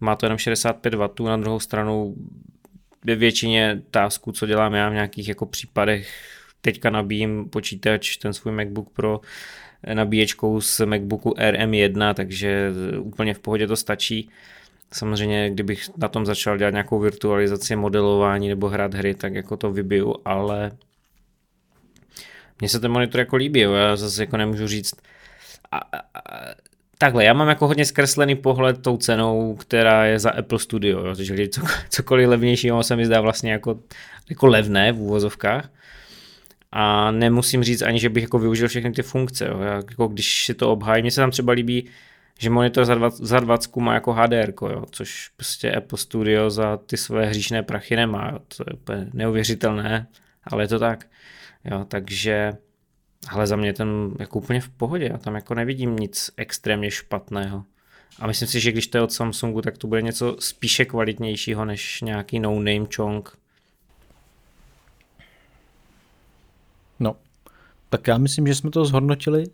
má to jenom 65 W, na druhou stranu ve většině tasků, co dělám já v nějakých jako případech, teďka nabíjím počítač, ten svůj MacBook Pro nabíječkou z MacBooku RM1, takže úplně v pohodě to stačí. Samozřejmě, kdybych na tom začal dělat nějakou virtualizaci, modelování nebo hrát hry, tak jako to vybiju, ale mně se ten monitor jako líbí, jo. já zase jako nemůžu říct, a, a, takhle, já mám jako hodně zkreslený pohled tou cenou, která je za Apple Studio, jo, takže cokoliv levnějšího se mi zdá vlastně jako, jako levné v úvozovkách, a nemusím říct ani, že bych jako využil všechny ty funkce. Jo. Já, jako když si to obhájí, mně se tam třeba líbí, že monitor za, 20, za 20 má jako HDR, jo, což prostě Apple Studio za ty své hříšné prachy nemá. Jo. To je úplně neuvěřitelné, ale je to tak. Jo, takže ale za mě ten jako úplně v pohodě, já tam jako nevidím nic extrémně špatného. A myslím si, že když to je od Samsungu, tak to bude něco spíše kvalitnějšího než nějaký no-name chong. No, tak já myslím, že jsme to zhodnotili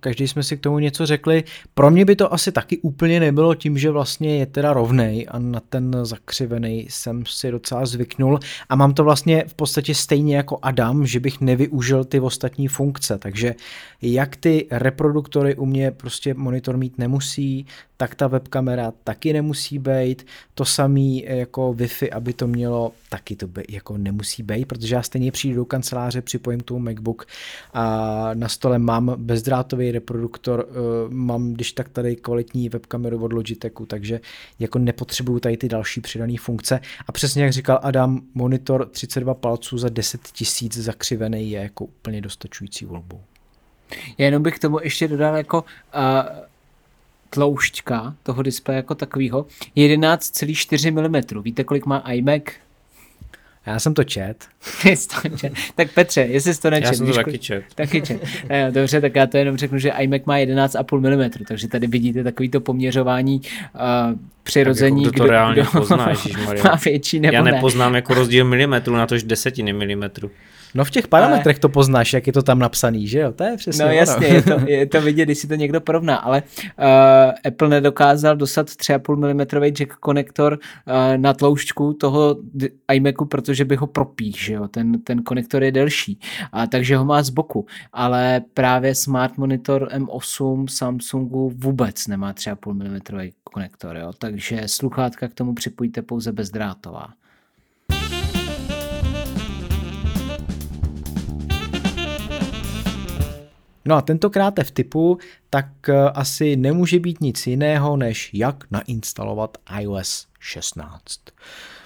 každý jsme si k tomu něco řekli. Pro mě by to asi taky úplně nebylo tím, že vlastně je teda rovnej a na ten zakřivený jsem si docela zvyknul. A mám to vlastně v podstatě stejně jako Adam, že bych nevyužil ty ostatní funkce, takže jak ty reproduktory u mě prostě monitor mít nemusí, tak ta webkamera taky nemusí být, to samý jako Wi-Fi, aby to mělo, taky to by, jako nemusí být, protože já stejně přijdu do kanceláře, připojím tu MacBook a na stole mám bezdrátový reproduktor, eh, mám když tak tady kvalitní webkameru od Logitechu, takže jako nepotřebuju tady ty další přidané funkce a přesně jak říkal Adam, monitor 32 palců za 10 tisíc zakřivený je jako úplně dostačující volbou. Já jenom bych k tomu ještě dodal jako uh, tloušťka toho displeje jako takového 11,4 mm. Víte, kolik má iMac? Já jsem [LAUGHS] to čet. tak Petře, jestli jsi to nečet. Já jsem to taky čet. Taky čet. Eh, dobře, tak já to jenom řeknu, že iMac má 11,5 mm, takže tady vidíte takovýto poměřování uh, přirození. Tak jako kdo to kdo, reálně kdo pozná, [LAUGHS] má větší nebo Já nepoznám ne. jako rozdíl milimetru na tož desetiny milimetru. No v těch parametrech ale... to poznáš, jak je to tam napsaný, že jo? To je přesně No jasně, je to, je to vidět, když si to někdo porovná, ale uh, Apple nedokázal dostat 3,5 mm jack konektor uh, na tloušťku toho iMacu, protože by ho propích, že jo? Ten, ten konektor je delší, a takže ho má z boku, ale právě Smart Monitor M8 Samsungu vůbec nemá 3,5 mm konektor, jo? takže sluchátka k tomu připojíte pouze bezdrátová. No a tentokrát v typu tak eh, asi nemůže být nic jiného, než jak nainstalovat iOS 16.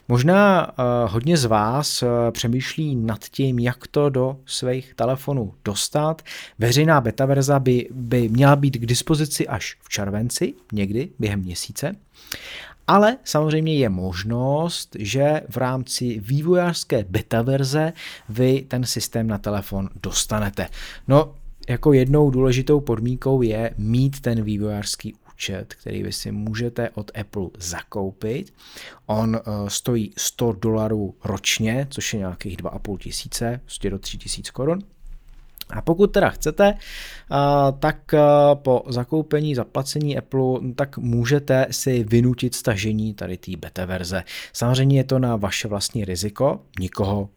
Možná uh, hodně z vás uh, přemýšlí nad tím, jak to do svých telefonů dostat. Veřejná beta verze by, by měla být k dispozici až v červenci, někdy během měsíce. Ale samozřejmě je možnost, že v rámci vývojářské beta verze vy ten systém na telefon dostanete. No, jako jednou důležitou podmínkou je mít ten vývojářský účet, který vy si můžete od Apple zakoupit. On uh, stojí 100 dolarů ročně, což je nějakých 2,5 tisíce, prostě do 3 tisíc korun. A pokud teda chcete, tak po zakoupení, zaplacení Apple, tak můžete si vynutit stažení tady té beta verze. Samozřejmě je to na vaše vlastní riziko, nikoho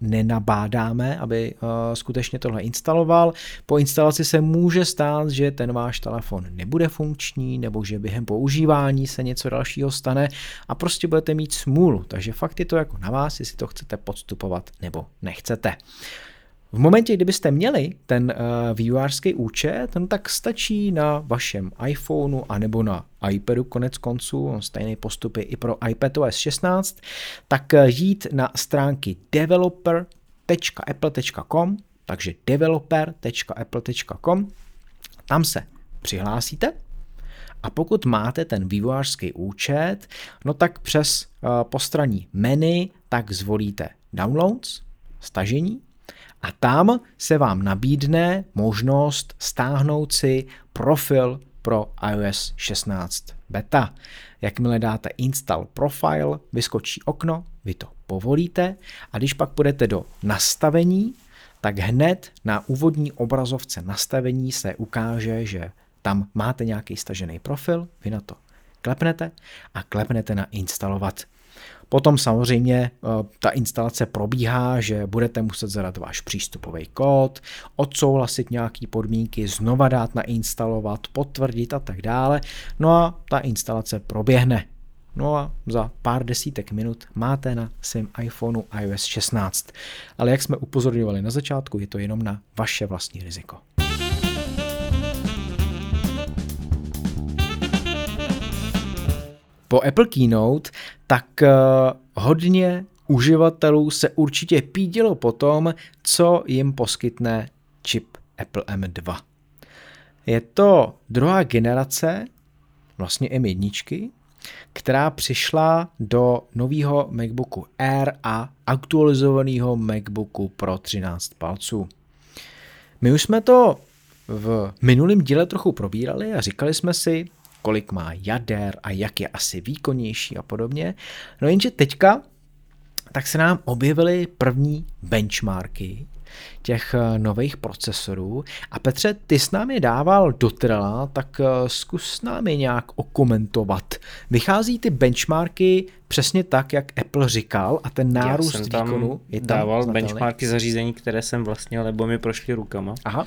nenabádáme, aby skutečně tohle instaloval. Po instalaci se může stát, že ten váš telefon nebude funkční, nebo že během používání se něco dalšího stane a prostě budete mít smůlu. Takže fakt je to jako na vás, jestli to chcete podstupovat nebo nechcete. V momentě, kdybyste měli ten uh, vývojářský účet, no tak stačí na vašem iPhoneu anebo na iPadu konec konců, on stejný postup je i pro iPadOS 16, tak uh, jít na stránky developer.apple.com, takže developer.apple.com, tam se přihlásíte a pokud máte ten vývojářský účet, no tak přes uh, postraní menu, tak zvolíte Downloads, stažení, a tam se vám nabídne možnost stáhnout si profil pro iOS 16 beta. Jakmile dáte install profile, vyskočí okno, vy to povolíte a když pak půjdete do nastavení, tak hned na úvodní obrazovce nastavení se ukáže, že tam máte nějaký stažený profil, vy na to klepnete a klepnete na instalovat. Potom samozřejmě eh, ta instalace probíhá, že budete muset zadat váš přístupový kód, odsouhlasit nějaké podmínky, znova dát nainstalovat, potvrdit a tak dále. No a ta instalace proběhne. No a za pár desítek minut máte na svém iPhoneu iOS 16. Ale jak jsme upozorňovali na začátku, je to jenom na vaše vlastní riziko. Po Apple Keynote tak eh, hodně uživatelů se určitě pídilo po tom, co jim poskytne čip Apple M2. Je to druhá generace vlastně M1, která přišla do nového MacBooku Air a aktualizovaného MacBooku Pro 13 palců. My už jsme to v minulém díle trochu probírali a říkali jsme si, kolik má jader a jak je asi výkonnější a podobně. No jenže teďka tak se nám objevily první benchmarky těch eh, nových procesorů. A Petře, ty s námi dával do trela, tak eh, zkus s námi nějak okomentovat. Vychází ty benchmarky přesně tak, jak Apple říkal a ten nárůst Já jsem tam výkonu je tam dával znatelný. benchmarky zařízení, které jsem vlastnil, nebo mi prošly rukama. Aha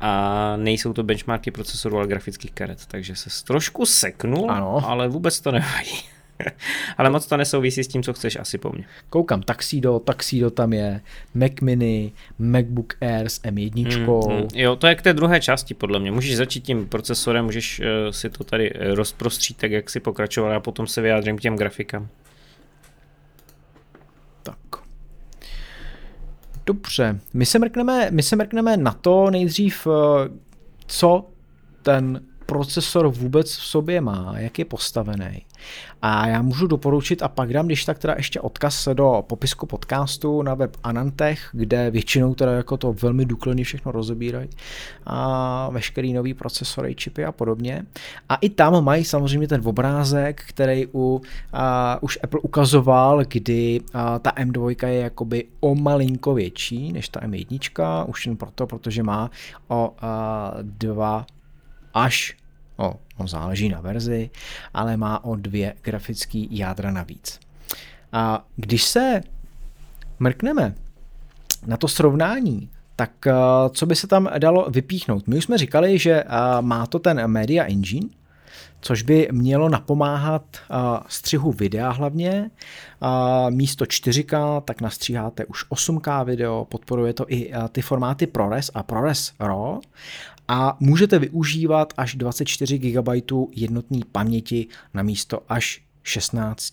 a nejsou to benchmarky procesorů, ale grafických karet, takže se trošku seknul, ano. ale vůbec to nevadí. [LAUGHS] ale moc to nesouvisí s tím, co chceš asi po mně. Koukám, Taxido, Taxido tam je, Mac Mini, MacBook Air s M1. Mm, mm, jo, to je k té druhé části podle mě. Můžeš začít tím procesorem, můžeš uh, si to tady eh, rozprostřít tak, jak si pokračoval a potom se vyjádřím k těm grafikám. Dobře, my se mrkneme, my se mrkneme na to nejdřív, eh, co ten procesor vůbec v sobě má, jak je postavený. A já můžu doporučit a pak dám, když tak teda ještě odkaz do popisku podcastu na web Anantech, kde většinou teda jako to velmi důkladně všechno rozebírají a veškerý nový procesory, čipy a podobně. A i tam mají samozřejmě ten obrázek, který u, a, už Apple ukazoval, kdy a, ta M2 je jakoby o malinko větší než ta M1, už jen proto, protože má o a, dva až o, on záleží na verzi, ale má o dvě grafické jádra navíc. A když se mrkneme na to srovnání, tak co by se tam dalo vypíchnout? My už jsme říkali, že má to ten Media Engine, což by mělo napomáhat střihu videa hlavně. Místo 4K tak nastříháte už 8K video, podporuje to i ty formáty ProRes a ProRes RAW a můžete využívat až 24 GB jednotné paměti na místo až 16.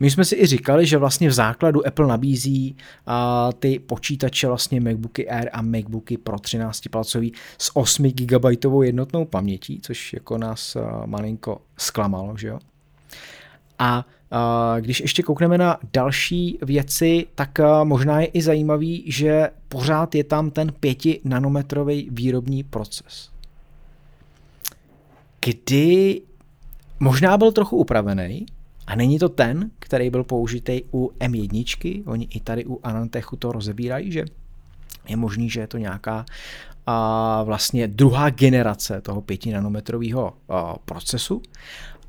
My jsme si i říkali, že vlastně v základu Apple nabízí a, ty počítače vlastně MacBooky Air a MacBooky Pro 13 palcový s 8 GB jednotnou pamětí, což jako nás malinko zklamalo, že jo. A když ještě koukneme na další věci, tak možná je i zajímavý, že pořád je tam ten 5 nanometrový výrobní proces. Kdy možná byl trochu upravený, a není to ten, který byl použitý u M1, oni i tady u Anantechu to rozebírají, že je možný, že je to nějaká a vlastně druhá generace toho 5 nanometrového procesu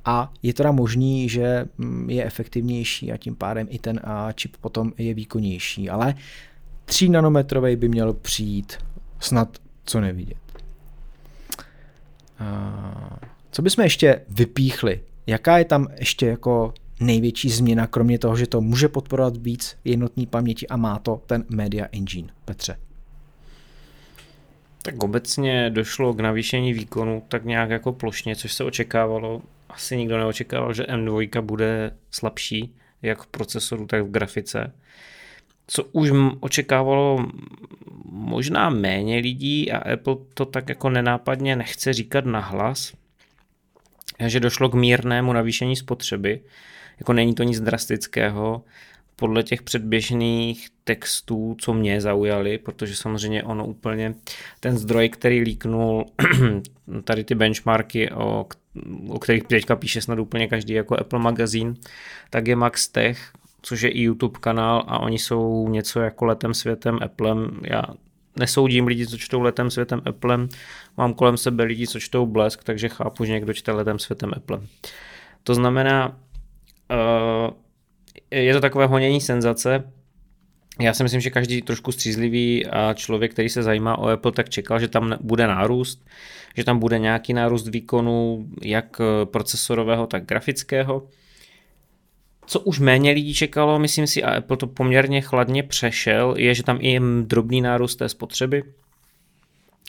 a je teda možný, že mm, je efektivnější a tím pádem i ten čip potom je výkonnější, ale 3 nanometrový by měl přijít snad co nevidět. Co bychom ještě vypíchli? Jaká je tam ještě jako největší změna, kromě toho, že to může podporovat víc jednotní paměti a má to ten Media Engine, Petře? Tak obecně došlo k navýšení výkonu tak nějak jako plošně, což se očekávalo asi nikdo neočekával, že M2 bude slabší, jak v procesoru, tak v grafice. Co už očekávalo možná méně lidí a Apple to tak jako nenápadně nechce říkat nahlas, že došlo k mírnému navýšení spotřeby. Jako není to nic drastického, podle těch předběžných textů, co mě zaujaly, protože samozřejmě ono úplně ten zdroj, který líknul [CLEARS THROAT] tady ty benchmarky, o, o kterých teďka píše snad úplně každý jako Apple magazín, tak je Max Tech, což je i YouTube kanál a oni jsou něco jako letem světem Applem. Já nesoudím lidi, co čtou letem světem Applem, mám kolem sebe lidi, co čtou Blesk, takže chápu, že někdo čte letem světem Applem. To znamená, uh, je to takové honění senzace. Já si myslím, že každý trošku střízlivý a člověk, který se zajímá o Apple, tak čekal, že tam bude nárůst, že tam bude nějaký nárůst výkonu, jak procesorového, tak grafického. Co už méně lidí čekalo, myslím si, a Apple to poměrně chladně přešel, je, že tam i je drobný nárůst té spotřeby.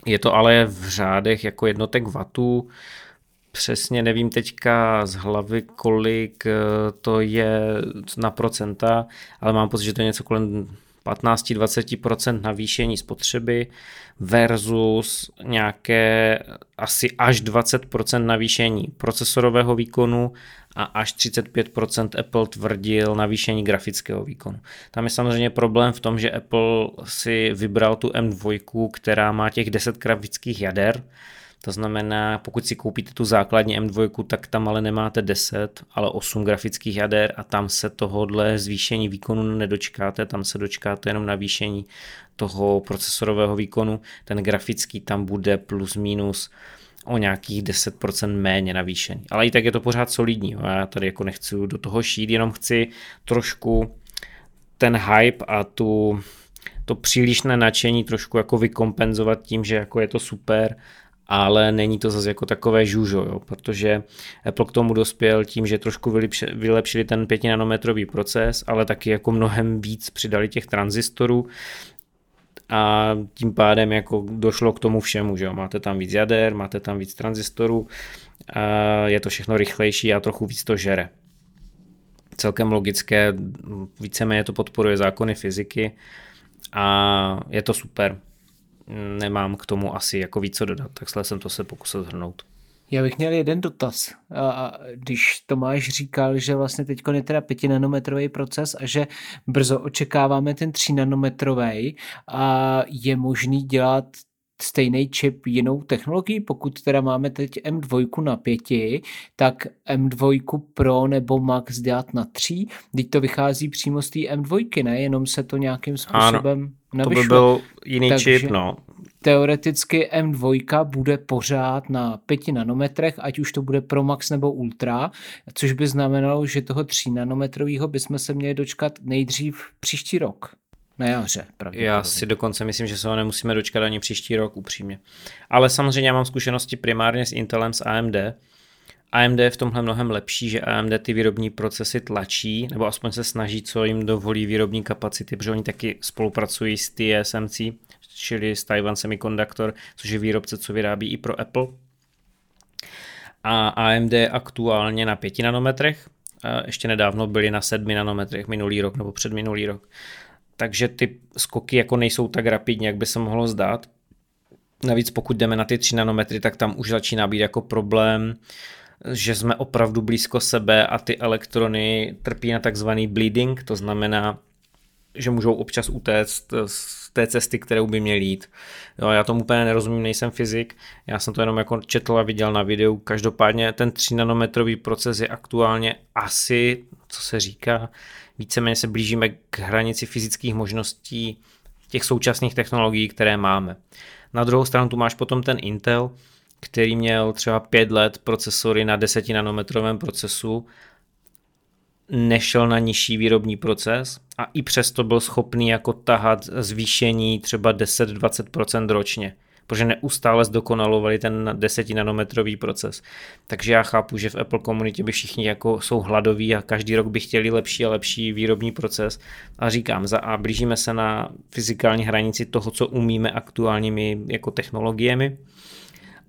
Je to ale v řádech jako jednotek vatů, Přesně nevím teďka z hlavy, kolik eh, to je na procenta, ale mám pocit, že to je něco kolem 15-20% navýšení spotřeby versus nějaké asi až 20% navýšení procesorového výkonu a až 35% Apple tvrdil navýšení grafického výkonu. Tam je samozřejmě problém v tom, že Apple si vybral tu M2, která má těch 10 grafických jader, to znamená, pokud si koupíte tu základní M2, tak tam ale nemáte 10, ale 8 grafických jader a tam se tohohle zvýšení výkonu nedočkáte, tam se dočkáte jenom navýšení toho procesorového výkonu. Ten grafický tam bude plus minus o nějakých 10% méně navýšený. Ale i tak je to pořád solidní. Já tady jako nechci do toho šít, jenom chci trošku ten hype a tu, to přílišné nadšení trošku jako vykompenzovat tím, že jako je to super ale není to zase jako takové žužo, jo, protože Apple k tomu dospěl tím, že trošku vylepšili ten 5 nanometrový proces, ale taky jako mnohem víc přidali těch tranzistorů a tím pádem jako došlo k tomu všemu, že jo, máte tam víc jader, máte tam víc tranzistorů, je to všechno rychlejší a trochu víc to žere. Celkem logické, víceméně to podporuje zákony fyziky a je to super nemám k tomu asi jako víc co dodat, takhle jsem to se pokusil zhrnout. Já bych měl jeden dotaz. A když Tomáš říkal, že vlastně teď je teda 5 nanometrový proces a že brzo očekáváme ten 3 nanometrový a je možný dělat stejný čip jinou technologií. Pokud teda máme teď M2 na 5, tak M2 Pro nebo Max dělat na 3, teď to vychází přímo z té M2, ne? Jenom se to nějakým způsobem ano. To by byl jiný Takže čip, no. Teoreticky M2 bude pořád na 5 nanometrech, ať už to bude Pro Max nebo Ultra, což by znamenalo, že toho 3 nanometrového bychom se měli dočkat nejdřív příští rok. Na jaře, Já si dokonce myslím, že se ho nemusíme dočkat ani příští rok, upřímně. Ale samozřejmě já mám zkušenosti primárně s Intelem, s AMD. AMD je v tomhle mnohem lepší, že AMD ty výrobní procesy tlačí, nebo aspoň se snaží, co jim dovolí výrobní kapacity, protože oni taky spolupracují s TSMC, čili s Taiwan Semiconductor, což je výrobce, co vyrábí i pro Apple. A AMD je aktuálně na 5 nanometrech, ještě nedávno byli na 7 nanometrech minulý rok nebo předminulý rok takže ty skoky jako nejsou tak rapidní, jak by se mohlo zdát. Navíc pokud jdeme na ty 3 nanometry, tak tam už začíná být jako problém, že jsme opravdu blízko sebe a ty elektrony trpí na takzvaný bleeding, to znamená, že můžou občas utéct z té cesty, kterou by měl jít. Jo, já tomu úplně nerozumím, nejsem fyzik, já jsem to jenom jako četl a viděl na videu. Každopádně ten 3 nanometrový proces je aktuálně asi, co se říká, víceméně se blížíme k hranici fyzických možností těch současných technologií, které máme. Na druhou stranu tu máš potom ten Intel, který měl třeba 5 let procesory na 10 nanometrovém procesu, nešel na nižší výrobní proces a i přesto byl schopný jako tahat zvýšení třeba 10-20% ročně protože neustále zdokonalovali ten 10 nanometrový proces. Takže já chápu, že v Apple komunitě by všichni jako jsou hladoví a každý rok by chtěli lepší a lepší výrobní proces. A říkám, za A blížíme se na fyzikální hranici toho, co umíme aktuálními jako technologiemi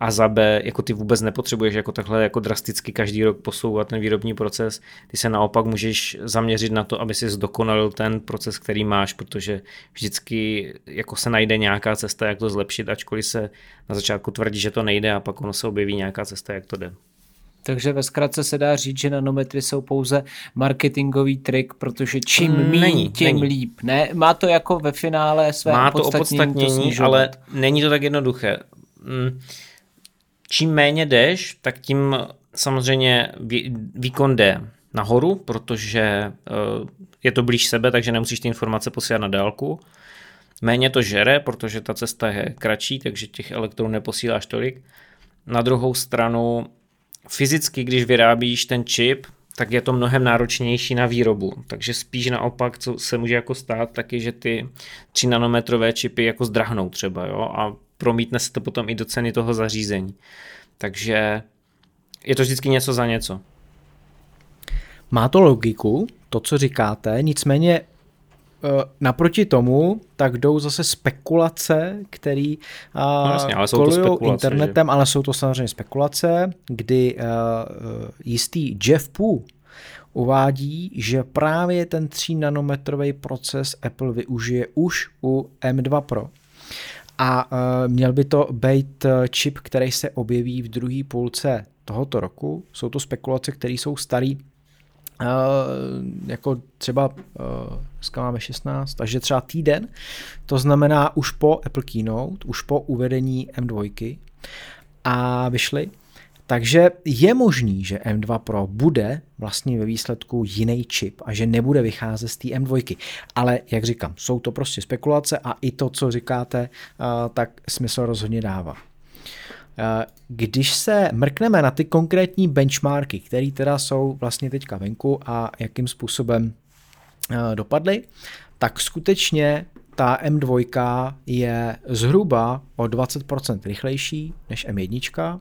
a za B, jako ty vůbec nepotřebuješ jako takhle jako drasticky každý rok posouvat ten výrobní proces, ty se naopak můžeš zaměřit na to, aby si zdokonalil ten proces, který máš, protože vždycky jako se najde nějaká cesta, jak to zlepšit, ačkoliv se na začátku tvrdí, že to nejde a pak ono se objeví nějaká cesta, jak to jde. Takže ve zkratce se dá říct, že nanometry jsou pouze marketingový trik, protože čím mm, méně, není, tím není. líp. Ne? Má to jako ve finále své Má to opodstatnění, to ale není to tak jednoduché. Mm čím méně jdeš, tak tím samozřejmě výkon jde nahoru, protože eh, je to blíž sebe, takže nemusíš ty informace posílat na dálku. Méně to žere, protože ta cesta je kratší, takže těch elektronů neposíláš tolik. Na druhou stranu, fyzicky, když vyrábíš ten čip, tak je to mnohem náročnější na výrobu. Takže spíš naopak, co se může jako stát, taky, že ty 3 nanometrové čipy jako zdrahnou třeba, jo, a promítne se to potom i do ceny toho zařízení. Takže je to vždycky něco za něco. Má to logiku, to, co říkáte, nicméně eh, naproti tomu, tak jdou zase spekulace, které no jasně, ale internetem, že? ale jsou to samozřejmě spekulace, kdy uh, jistý Jeff Poo uvádí, že právě ten 3 nanometrový proces Apple využije už u M2 Pro a uh, měl by to být e, čip, který se objeví v druhé půlce tohoto roku. Jsou to spekulace, které jsou starý Uh, jako třeba dneska máme 16, takže třeba týden, to znamená už po Apple Keynote, už po uvedení M2 a vyšly takže je možný, že M2 Pro bude vlastně ve výsledku jiný čip a že nebude vycházet z té M2. Ale jak říkám, jsou to prostě spekulace a i to, co říkáte, tak smysl rozhodně dává. Když se mrkneme na ty konkrétní benchmarky, které teda jsou vlastně teďka venku a jakým způsobem dopadly, tak skutečně ta M2 je zhruba o 20% rychlejší než M1.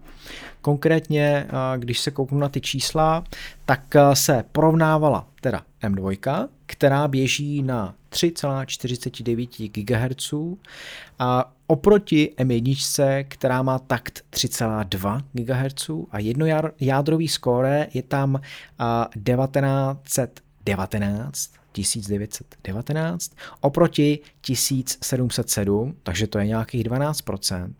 Konkrétně, když se kouknu na ty čísla, tak se porovnávala teda M2, která běží na 3,49 GHz a oproti M1, která má takt 3,2 GHz a jednojádrový skóre je tam 1919 1919 oproti 1707, takže to je nějakých 12%.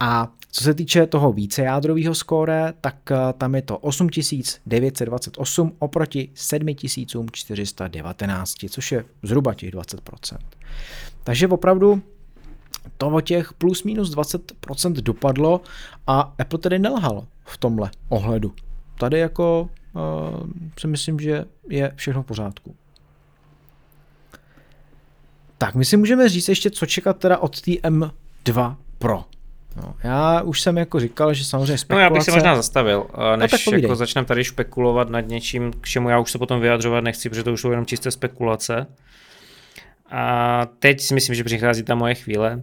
A co se týče toho vícejádrového skóre, tak eh, tam je to 8928 oproti 7419, což je zhruba těch 20%. Takže opravdu to o těch plus minus 20% dopadlo a Apple tedy nelhal v tomhle ohledu. Tady jako uh, si myslím, že je všechno v pořádku. Tak, my si můžeme říct ještě, co čekat teda od té M2 Pro. No, já už jsem jako říkal, že samozřejmě spekulace... No já bych se možná zastavil, eh, než no, jako začneme tady špekulovat nad něčím, k čemu já už se potom vyjadřovat nechci, protože to už jsou jenom čisté spekulace. A teď si myslím, že přichází ta moje chvíle,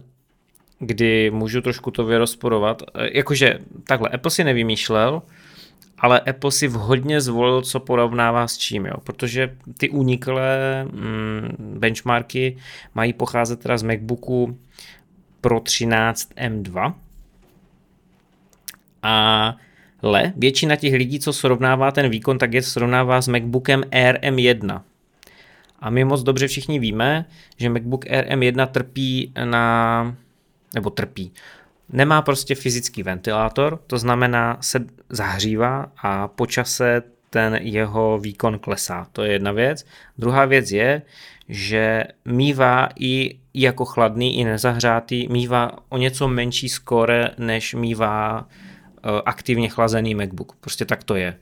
kdy můžu trošku to vyrozporovat. Eh, jakože takhle, Apple si nevymýšlel, ale Apple si vhodně zvolil, co porovnává s čím, jo? protože ty uniklé mm, benchmarky mají pocházet teda z MacBooku Pro 13 M2 ale většina těch lidí, co srovnává ten výkon, tak je srovnává s MacBookem Air M1. A my moc dobře všichni víme, že MacBook Air M1 trpí na, nebo trpí, nemá prostě fyzický ventilátor, to znamená se zahřívá a po čase ten jeho výkon klesá. To je jedna věc. Druhá věc je, že mývá i jako chladný, i nezahřátý, mývá o něco menší skóre, než mývá eh, aktivně chlazený MacBook. Prostě tak to je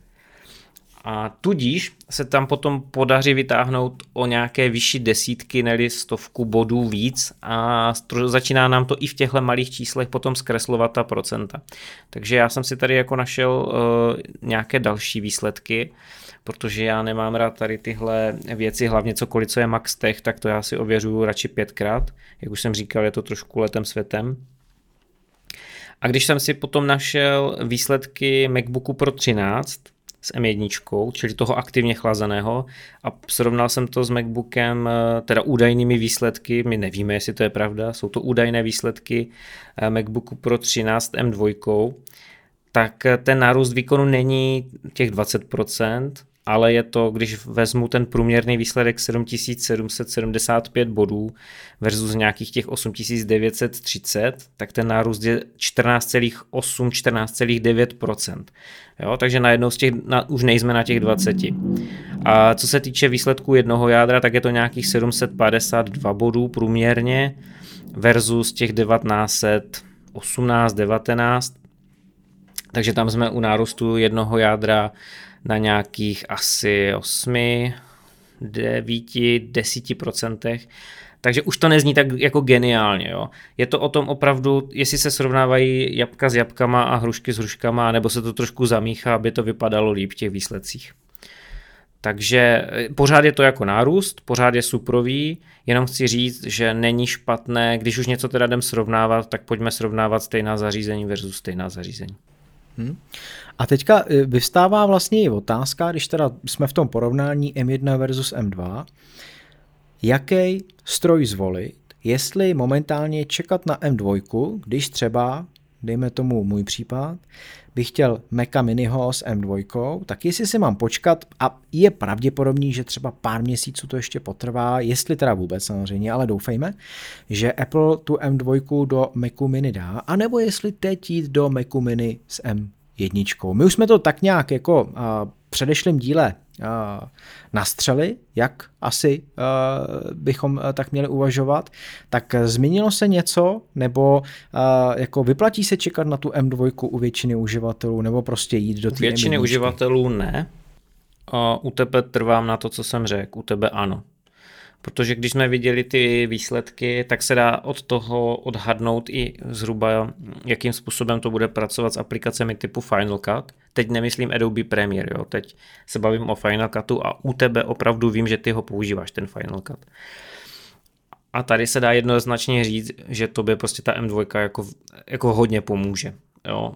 a tudíž se tam potom podaří vytáhnout o nějaké vyšší desítky, neli stovku bodů víc a začíná nám to i v těchto malých číslech potom zkreslovat ta procenta. Takže já jsem si tady jako našel uh, nějaké další výsledky, protože já nemám rád tady tyhle věci, hlavně cokoliv, co je max tech, tak to já si ověřuju radši pětkrát. Jak už jsem říkal, je to trošku letem světem. A když jsem si potom našel výsledky MacBooku Pro 13, s M1, čili toho aktivně chlazeného. A srovnal jsem to s MacBookem, eh, teda údajnými výsledky, my nevíme, jestli to je pravda, jsou to údajné výsledky eh, MacBooku Pro 13 M2, tak eh, ten nárůst výkonu není těch 20%, ale je to, když vezmu ten průměrný výsledek 7775 bodů versus nějakých těch 8930, tak ten nárůst je 14,8, 14,9%. Jo, takže najednou z těch, na, už nejsme na těch 20. A co se týče výsledků jednoho jádra, tak je to nějakých 752 bodů průměrně versus těch 1918, 19. Takže tam jsme u nárůstu jednoho jádra na nějakých asi 8, 9, 10 procentech. Takže už to nezní tak jako geniálně. Jo. Je to o tom opravdu, jestli se srovnávají jabka s jabkama a hrušky s hruškama, nebo se to trošku zamíchá, aby to vypadalo líp v těch výsledcích. Takže eh, pořád je to jako nárůst, pořád je suprový, jenom chci říct, že není špatné, když už něco teda jdem srovnávat, tak pojďme srovnávat stejná zařízení versus stejná zařízení. Hmm. A teďka eh, vyvstává vlastně i otázka, když teda jsme v tom porovnání M1 versus M2, jaký stroj zvolit, jestli momentálně čekat na M2, když třeba, dejme tomu můj případ, bych chtěl Maca Miniho s M2, tak jestli si mám počkat a je pravděpodobný, že třeba pár měsíců to ještě potrvá, jestli teda vůbec samozřejmě, ale doufejme, že Apple tu M2 do Macu Mini dá, anebo jestli teď jít do Macu Mini s M jedničkou. My už jsme to tak nějak jako předešlém díle nastřeli, jak asi bychom tak měli uvažovat. Tak změnilo se něco, nebo jako vyplatí se čekat na tu M2 u většiny uživatelů, nebo prostě jít do té Většiny M1? uživatelů ne. U tebe trvám na to, co jsem řekl, u tebe ano protože když jsme viděli ty výsledky, tak se dá od toho odhadnout i zhruba, jakým způsobem to bude pracovat s aplikacemi typu Final Cut. Teď nemyslím Adobe Premiere, jo? teď se bavím o Final Cutu a u tebe opravdu vím, že ty ho používáš, ten Final Cut. A tady se dá jednoznačně říct, že to by prostě ta M2 jako, jako hodně pomůže. Jo,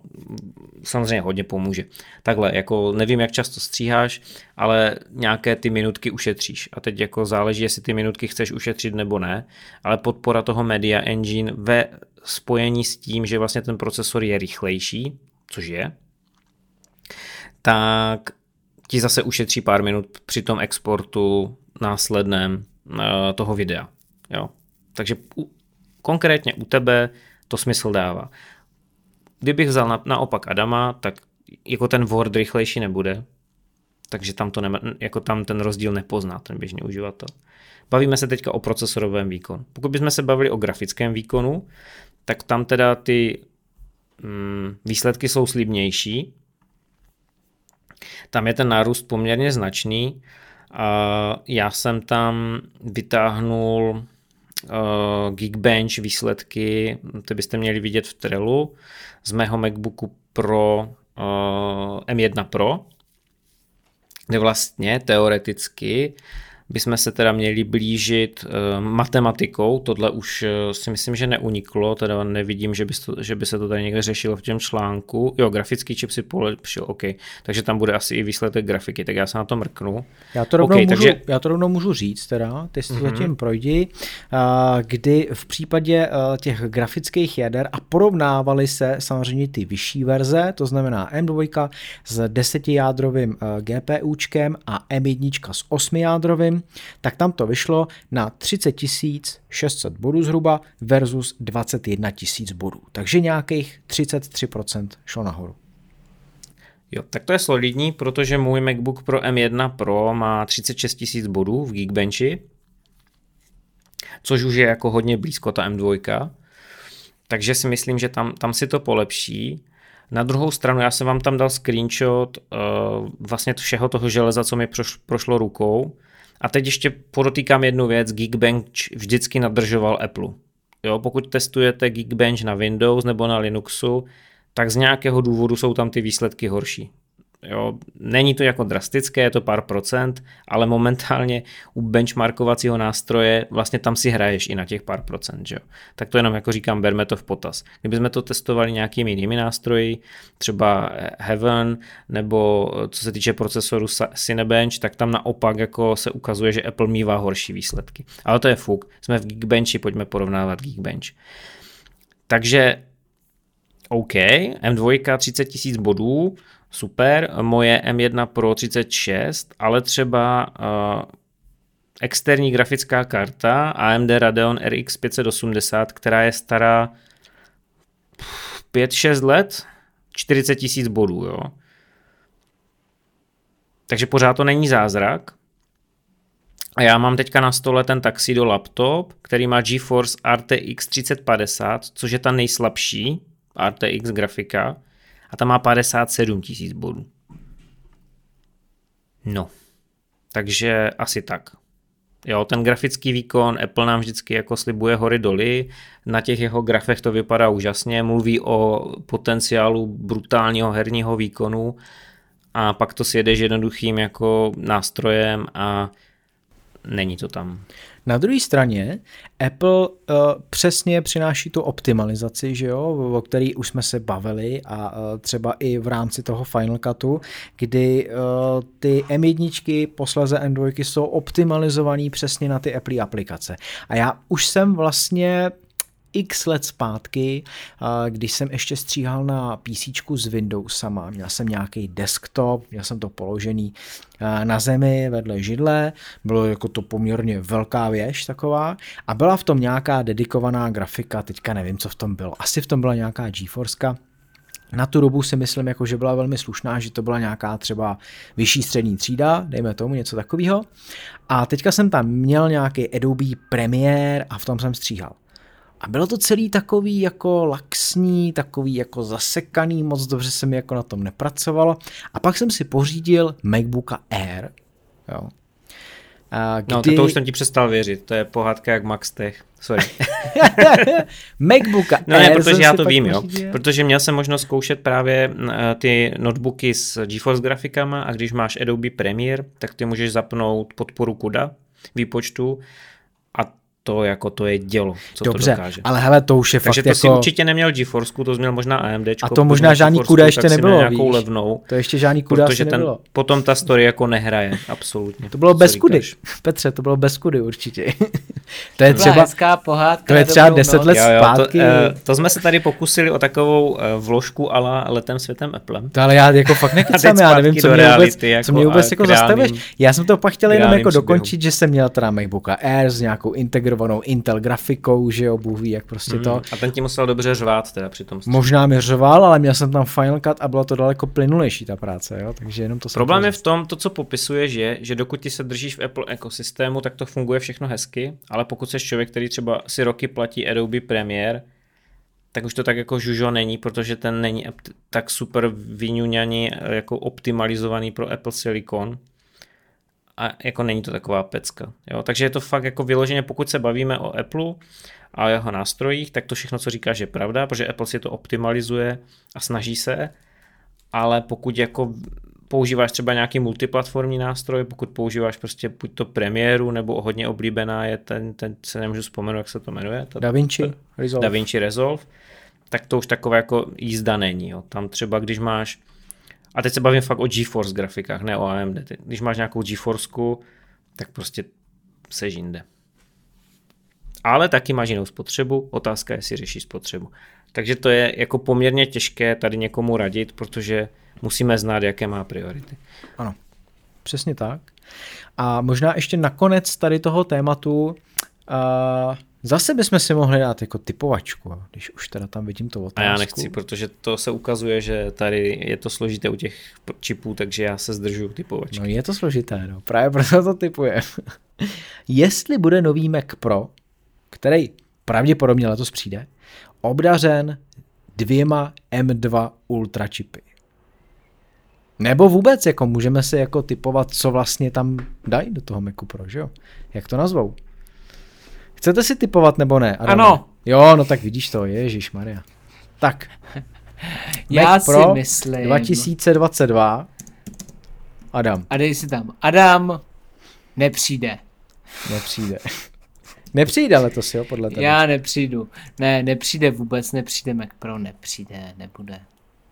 samozřejmě hodně pomůže. Takhle, jako nevím, jak často stříháš, ale nějaké ty minutky ušetříš. A teď jako záleží, jestli ty minutky chceš ušetřit nebo ne, ale podpora toho Media Engine ve spojení s tím, že vlastně ten procesor je rychlejší, což je, tak ti zase ušetří pár minut při tom exportu následném uh, toho videa. Jo. Takže u, konkrétně u tebe to smysl dává. Kdybych vzal na, naopak Adama, tak jako ten Word rychlejší nebude, takže tam, to nema, jako tam ten rozdíl nepozná ten běžný uživatel. Bavíme se teďka o procesorovém výkonu. Pokud bychom se bavili o grafickém výkonu, tak tam teda ty mm, výsledky jsou slibnější. Tam je ten nárůst poměrně značný. A já jsem tam vytáhnul uh, Geekbench výsledky, ty byste měli vidět v Trellu, z mého MacBooku Pro uh, M1 Pro, kde vlastně teoreticky bychom se teda měli blížit uh, matematikou, tohle už uh, si myslím, že neuniklo, teda nevidím, že by, to, že by se to tady někde řešilo v těm článku. Jo, grafický čip si polepšil, OK, takže tam bude asi i výsledek grafiky, tak já se na to mrknu. Já to rovnou, okay, můžu, takže... já to rovnou můžu říct teda, ty si mm-hmm. zatím projdi, uh, kdy v případě těch grafických jader a porovnávali se samozřejmě ty vyšší verze, to znamená M2 s desetijádrovým GPUčkem a M1 s osmijádrovým, tak tam to vyšlo na 30 600 bodů zhruba versus 21 000 bodů. Takže nějakých 33% šlo nahoru. Jo, tak to je solidní, protože můj MacBook Pro M1 Pro má 36 000 bodů v Geekbenchi, což už je jako hodně blízko ta M2, takže si myslím, že tam, tam si to polepší. Na druhou stranu, já jsem vám tam dal screenshot uh, vlastně všeho toho železa, co mi proš, prošlo rukou a teď ještě podotýkám jednu věc, Geekbench vždycky nadržoval Apple. Jo, pokud testujete Geekbench na Windows nebo na Linuxu, tak z nějakého důvodu jsou tam ty výsledky horší. Jo, není to jako drastické, je to pár procent, ale momentálně u benchmarkovacího nástroje vlastně tam si hraješ i na těch pár procent. Že jo? Tak to jenom jako říkám, berme to v potaz. Kdybychom to testovali nějakými jinými nástroji, třeba Heaven, nebo co se týče procesoru Cinebench, tak tam naopak jako se ukazuje, že Apple mývá horší výsledky. Ale to je fuk. Jsme v Geekbenchi, pojďme porovnávat Geekbench. Takže OK, M2 30 000 bodů, super, moje M1 Pro 36, ale třeba uh, externí grafická karta AMD Radeon RX 580, která je stará 5-6 let, 40 tisíc bodů, jo. Takže pořád to není zázrak. A já mám teďka na stole ten Tuxedo laptop, který má GeForce RTX 3050, což je ta nejslabší RTX grafika a ta má 57 tisíc bodů. No, takže asi tak. Jo, ten grafický výkon Apple nám vždycky jako slibuje hory doly, na těch jeho grafech to vypadá úžasně, mluví o potenciálu brutálního herního výkonu a pak to sjedeš jednoduchým jako nástrojem a není to tam. Na druhé straně Apple uh, přesně přináší tu optimalizaci, že jo, o který už jsme se bavili a uh, třeba i v rámci toho Final Cutu, kdy uh, ty M1, posleze M2 jsou optimalizovaný přesně na ty Apple aplikace. A já už jsem vlastně x let zpátky, když jsem ještě stříhal na PC s Windowsama. Měl jsem nějaký desktop, měl jsem to položený na zemi vedle židle, bylo jako to poměrně velká věž taková a byla v tom nějaká dedikovaná grafika, teďka nevím, co v tom bylo. Asi v tom byla nějaká GeForce, na tu dobu si myslím, jako, že byla velmi slušná, že to byla nějaká třeba vyšší střední třída, dejme tomu něco takového. A teďka jsem tam měl nějaký Adobe Premiere a v tom jsem stříhal. A bylo to celý takový jako laxní, takový jako zasekaný, moc dobře se mi jako na tom nepracovalo. A pak jsem si pořídil MacBooka Air, jo. A kdy... No, to, to už jsem ti přestal věřit, to je pohádka jak Max Tech. Sorry. [LAUGHS] MacBooka No ne, protože já to vím, jo. Protože měl jsem možnost zkoušet právě eh, ty notebooky s GeForce grafikama a když máš Adobe Premiere, tak ty můžeš zapnout podporu CUDA výpočtu to jako to je dělo, co Dobře, to dokáže. ale hele, to už je Takže fakt to jako... si určitě neměl GeForce, to jsi měl možná AMD. A to možná žádný kuda ještě nebylo, nějakou víš? levnou. To ještě žádný kuda protože ten, nebylo. potom ta story jako nehraje, absolutně. To bylo bez kudy, Petře, to bylo bez kudy určitě. [LAUGHS] to je třeba, hezká pohádka to je třeba 10 let jo, jo, zpátky. To, uh, to, jsme se tady pokusili o takovou uh, vložku ala letem světem Apple. To ale já jako fakt [LAUGHS] nekecám, já nevím, co mě vůbec, jako co vůbec jako zastavíš. Já jsem to pak chtěl jenom jako dokončit, že jsem měl teda MacBooka Air s nějakou integrovanou onou Intel grafikou, že jo, Bůh ví, jak prostě Hmm. to. A ten ti musel dobře řvát teda při tom. Možná mi řval, ale měl jsem tam Final Cut a bylo to daleko plynulejší ta práce, jo, takže jenom to Problém je v tom, to, co popisuješ, je, že dokud ty se držíš v Apple ekosystému, tak to funguje všechno hezky, ale pokud jsi člověk, který třeba si roky platí Adobe Premiere, tak už to tak jako žužo není, protože ten není tak super vyňuňaný, jako optimalizovaný pro Apple Silicon. A jako není to taková pecka. Jo? Takže je to fakt jako vyloženě, pokud se bavíme o Apple a jeho nástrojích, tak to všechno, co říkáš, je pravda, protože Apple si to optimalizuje a snaží se, ale pokud jako používáš třeba nějaký multiplatformní nástroj, pokud používáš prostě buď to premiéru, nebo hodně oblíbená je ten, ten se nemůžu vzpomenout, jak se to jmenuje. Ta, DaVinci Resolve. DaVinci Resolve, tak to už takové jako jízda není. Jo. Tam třeba, když máš, a teď se bavím fakt o GeForce grafikách, ne o AMD. Když máš nějakou GeForceku, tak prostě seš jinde. Ale taky máš jinou spotřebu, otázka je, jestli řešíš spotřebu. Takže to je jako poměrně těžké tady někomu radit, protože musíme znát, jaké má priority. Ano, přesně tak. A možná ještě nakonec tady toho tématu uh, zase bychom si mohli dát jako typovačku, když už teda tam vidím to otázku. A já nechci, protože to se ukazuje, že tady je to složité u těch čipů, takže já se zdržuju typovačky. No je to složité, no. Právě proto to typuje. [LAUGHS] Jestli bude nový Mac Pro, který pravděpodobně letos přijde, obdařen dvěma M2 Ultra čipy. Nebo vůbec, jako můžeme si jako typovat, co vlastně tam dají do toho Macu Pro, že jo? Jak to nazvou? Chcete si typovat nebo ne? Adame? Ano. Jo, no tak vidíš to, Ježíš Maria. Tak. [LAUGHS] Já Mac si Pro myslím. 2022. Adam, A dej si tam. Adam nepřijde. nepřijde. [LAUGHS] nepřijde letos, jo, podle tebe. Já nepřijdu. Ne, nepřijde vůbec, nepřijde Mac Pro, nepřijde, nebude.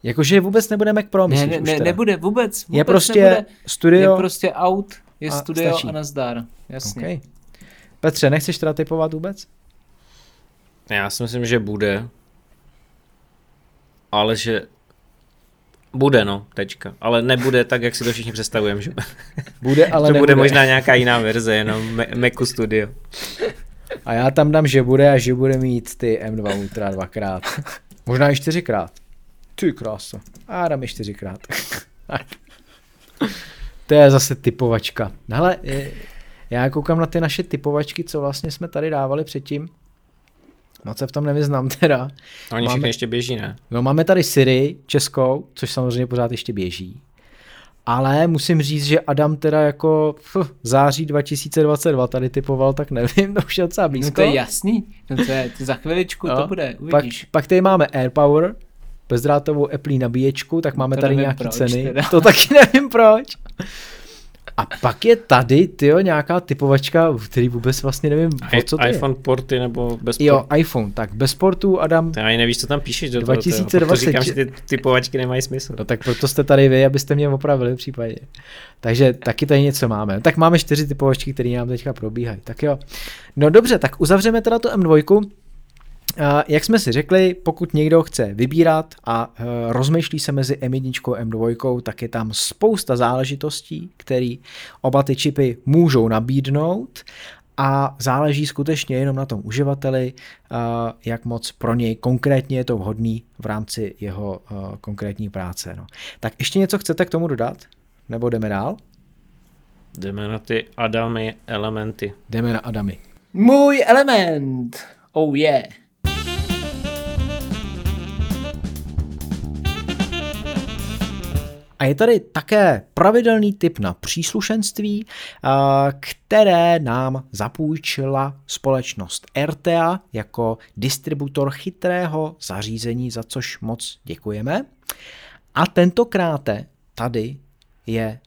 Jakože vůbec nebude Mac Pro, Ne, myslíš ne, ne, teda? nebude vůbec, vůbec Je prostě nebude. studio. Je prostě out, je a studio stačí. a nazdar. Jasně. Okay. Petře, nechceš teda typovat vůbec? Já si myslím, že bude. Ale že bude, no, tečka. Ale nebude tak, jak si to všichni představujeme, že [LAUGHS] Bude, ale [LAUGHS] to nebude. bude možná nějaká jiná verze, jenom Ma- Macu Studio. A já tam dám, že bude a že bude mít ty M2 Ultra dvakrát. [LAUGHS] Možná i čtyřikrát. Ty krása. A dám i čtyřikrát. to je zase typovačka. Hele, já koukám na ty naše typovačky, co vlastně jsme tady dávali předtím. Moc se v tom nevyznám teda. Oni Máme- všechny ještě běží, ne? No máme tady Siri českou, což samozřejmě pořád ještě běží. Ale musím říct, že Adam teda jako pf, září 2022 tady typoval, tak nevím, [LAUGHS] to už je docela No blízko. to je jasný. No to je, to za chviličku Jo. to bude, pak, uvidíš. pak tady máme AirPower, bezdrátovou Apple nabíječku, tak máme To tady nějaké ceny. teda. To taky [LAUGHS] nevím proč. A pak je tady, tyjo, nějaká typovačka, který vůbec vlastně nevím, o co to je. iPhone porty nebo bez Jo, portu. iPhone, tak bez portu, Adam, Ty ani nevíš, co tam píšeš do toho. 2020. Proto říkám, že ty typovačky nemají smysl. No tak proto jste tady vy, abyste mě opravili v případě. Takže taky tady něco máme. Tak máme čtyři typovačky, které nám teďka probíhají. Tak jo. No dobře, tak uzavřeme teda tu M2. A jak jsme si řekli, pokud někdo chce vybírat a e, rozmýšlí se mezi M1 a M2, tak je tam spousta záležitostí, které oba ty čipy můžou nabídnout a záleží skutečně jenom na tom uživateli, a jak moc pro něj konkrétně je to vhodný v rámci jeho konkrétní práce. No. Tak ještě něco chcete k tomu dodat? Nebo jdeme dál? Jdeme na ty Adamy elementy. Jdeme na Adamy. Můj element. Oh yeah. A je tady také pravidelný tip na příslušenství, a, které nám zapůjčila společnost RTA jako distributor chytrého zařízení, za což moc děkujeme. A tentokrát tady je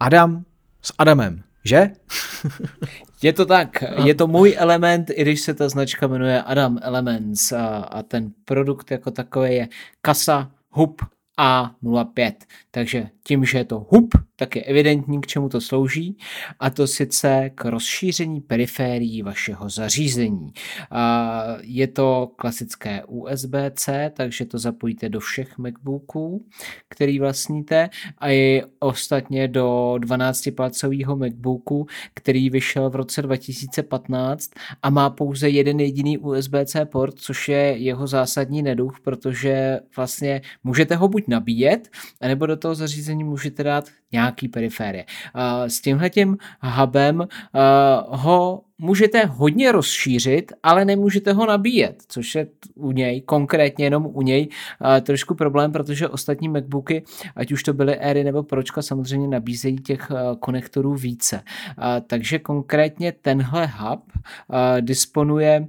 Adam s Adamem, že? [LAUGHS] Je to tak, je to můj element, i když se ta značka jmenuje Adam Elements a, a ten produkt jako takový je kasa HUB A05. Takže tím, že je to HUB, tak je evidentní, k čemu to slouží, a to sice k rozšíření periférií vašeho zařízení. Je to klasické USB-C, takže to zapojíte do všech MacBooků, který vlastníte, a i ostatně do 12-palcového MacBooku, který vyšel v roce 2015 a má pouze jeden jediný USB-C port, což je jeho zásadní neduch, protože vlastně můžete ho buď nabíjet, anebo do toho zařízení můžete dát nějaký periférie. S tímhletím hubem ho můžete hodně rozšířit, ale nemůžete ho nabíjet, což je u něj, konkrétně jenom u něj, trošku problém, protože ostatní MacBooky, ať už to byly Airy nebo Pročka, samozřejmě nabízejí těch konektorů více. Takže konkrétně tenhle hub disponuje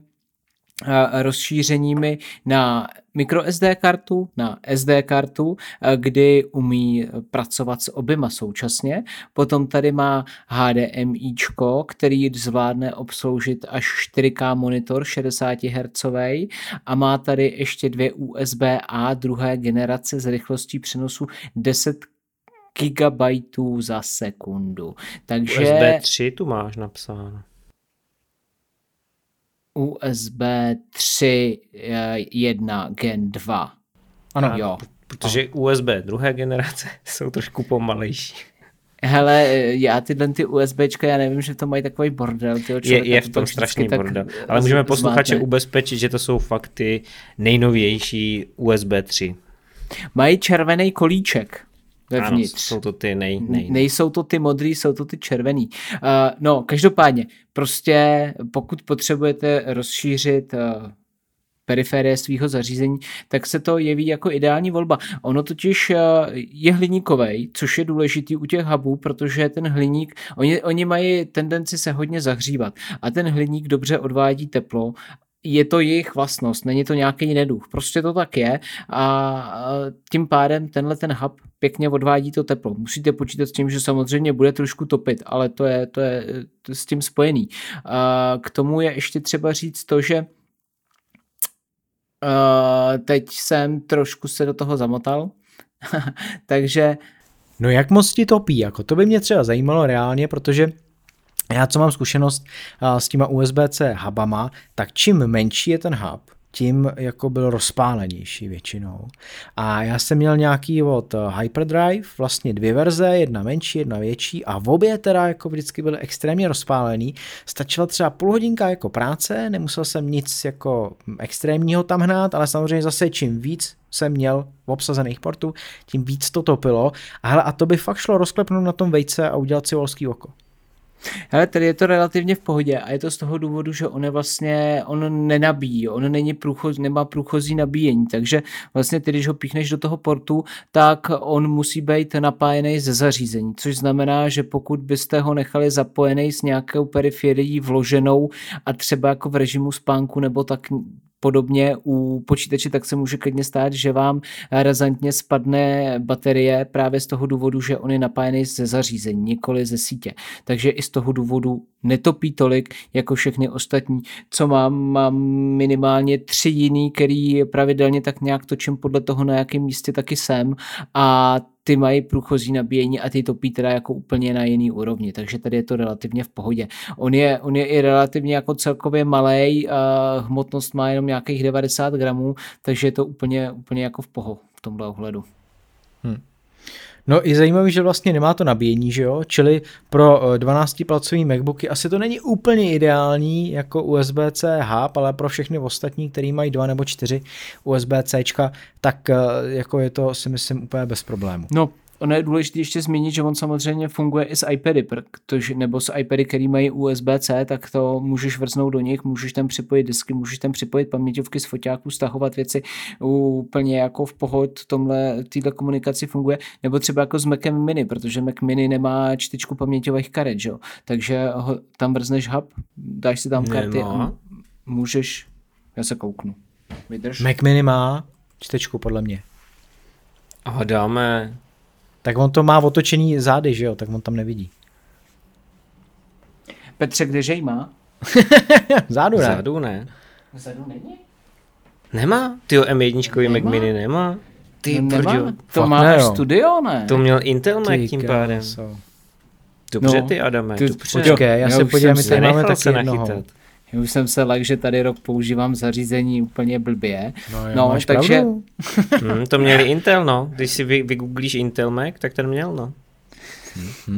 rozšířeními na microSD kartu, na SD kartu, kdy umí pracovat s oběma současně. Potom tady má HDMI, který zvládne obsloužit až 4K monitor 60 Hz a má tady ještě dvě USB-A druhé generace s rychlostí přenosu 10 gigabajtů za sekundu. Takže... USB 3 tu máš napsáno. USB 3.1 Gen 2. Ano, jo. Protože USB druhé generace [LAUGHS] jsou trošku pomalejší. Hele, já tyhle ty USBčka, já nevím, že to mají takový bordel. Tyho je, je v tom strašný bordel. Ale můžeme posluchače ubezpečit, že to jsou fakt ty nejnovější USB 3. Mají červený kolíček vevnitř. Ano, jsou to ty nej, nej. Nejsou to ty modrý, jsou to ty červený. Uh, no, každopádně, prostě pokud potřebujete rozšířit uh, periférie svého zařízení, tak se to jeví jako ideální volba. Ono totiž je hliníkový, což je důležitý u těch hubů, protože ten hliník, oni, oni mají tendenci se hodně zahřívat a ten hliník dobře odvádí teplo je to jejich vlastnost, není to nějaký neduch. Prostě to tak je a tím pádem tenhle ten hub pěkně odvádí to teplo. Musíte počítat s tím, že samozřejmě bude trošku topit, ale to je, to je, s tím spojený. K tomu je ještě třeba říct to, že teď jsem trošku se do toho zamotal, [LAUGHS] takže No jak moc ti topí? Jako to by mě třeba zajímalo reálně, protože já co mám zkušenost s těma USB-C hubama, tak čím menší je ten hub, tím jako byl rozpálenější většinou. A já jsem měl nějaký od Hyperdrive, vlastně dvě verze, jedna menší, jedna větší a v obě teda jako vždycky byly extrémně rozpálený. Stačila třeba půl hodinka jako práce, nemusel jsem nic jako extrémního tam hnát, ale samozřejmě zase čím víc jsem měl v obsazených portů, tím víc to topilo. A, hele, a to by fakt šlo rozklepnout na tom vejce a udělat si volský oko. Ale tady je to relativně v pohodě a je to z toho důvodu, že on je vlastně, on nenabíjí, on není průchoz, nemá průchozí nabíjení, takže vlastně ty, když ho píchneš do toho portu, tak on musí být napájený ze zařízení, což znamená, že pokud byste ho nechali zapojený s nějakou periferií vloženou a třeba jako v režimu spánku nebo tak podobně u počítače, tak se může klidně stát, že vám razantně spadne baterie právě z toho důvodu, že on je napájený ze zařízení, nikoli ze sítě. Takže i z toho důvodu netopí tolik jako všechny ostatní, co mám. Mám minimálně tři jiný, který pravidelně tak nějak točím podle toho, na jakém místě taky jsem a ty mají průchozí nabíjení a ty topí teda jako úplně na jiný úrovni, takže tady je to relativně v pohodě. On je, on je i relativně jako celkově malý, hmotnost má jenom nějakých 90 gramů, takže je to úplně, úplně jako v poho v tomhle ohledu. Hmm. No i zajímavý, že vlastně nemá to nabíjení, že jo? Čili pro 12-palcový eh, MacBooky asi to není úplně ideální jako USB-C hub, ale pro všechny ostatní, který mají dva nebo čtyři USB-C, tak eh, jako je to si myslím úplně bez problému. No ono je důležité ještě zmínit, že on samozřejmě funguje i s iPady, protože, nebo s iPady, který mají USB-C, tak to můžeš vrznout do nich, můžeš tam připojit disky, můžeš tam připojit paměťovky z foťáků, stahovat věci úplně jako v pohod tomhle, týhle komunikaci funguje, nebo třeba jako s Macem Mini, protože Mac Mini nemá čtečku paměťových karet, že? takže ho, tam vrzneš hub, dáš si tam karty Nemá. a můžeš, já se kouknu. Vydrž. Mac Mini má čtečku, podle mě. A dáme tak on to má otočený zády, že jo, tak on tam nevidí. Petře, kdeže jí má? [LAUGHS] Zádu ne. Zádu ne. Zádu není? Nemá? Ty M1 Mac Mini nemá? Ty No nemá. brďo, To fakt má ne, jo. studio, ne? to měl Intel Mac Ty tím pádem. Dobře No, ty, Adame, ty- dobře. počkej, já Já se podívám, jsem my tady máme taky se jednoho. nachytat. Už jsem se lek, že tady rok používám zařízení úplně blbě. No, jo, No, máš takže-. Hmm, to měli Intel, no. Když si vy, vygooglíš Intel Mac, tak ten měl, no.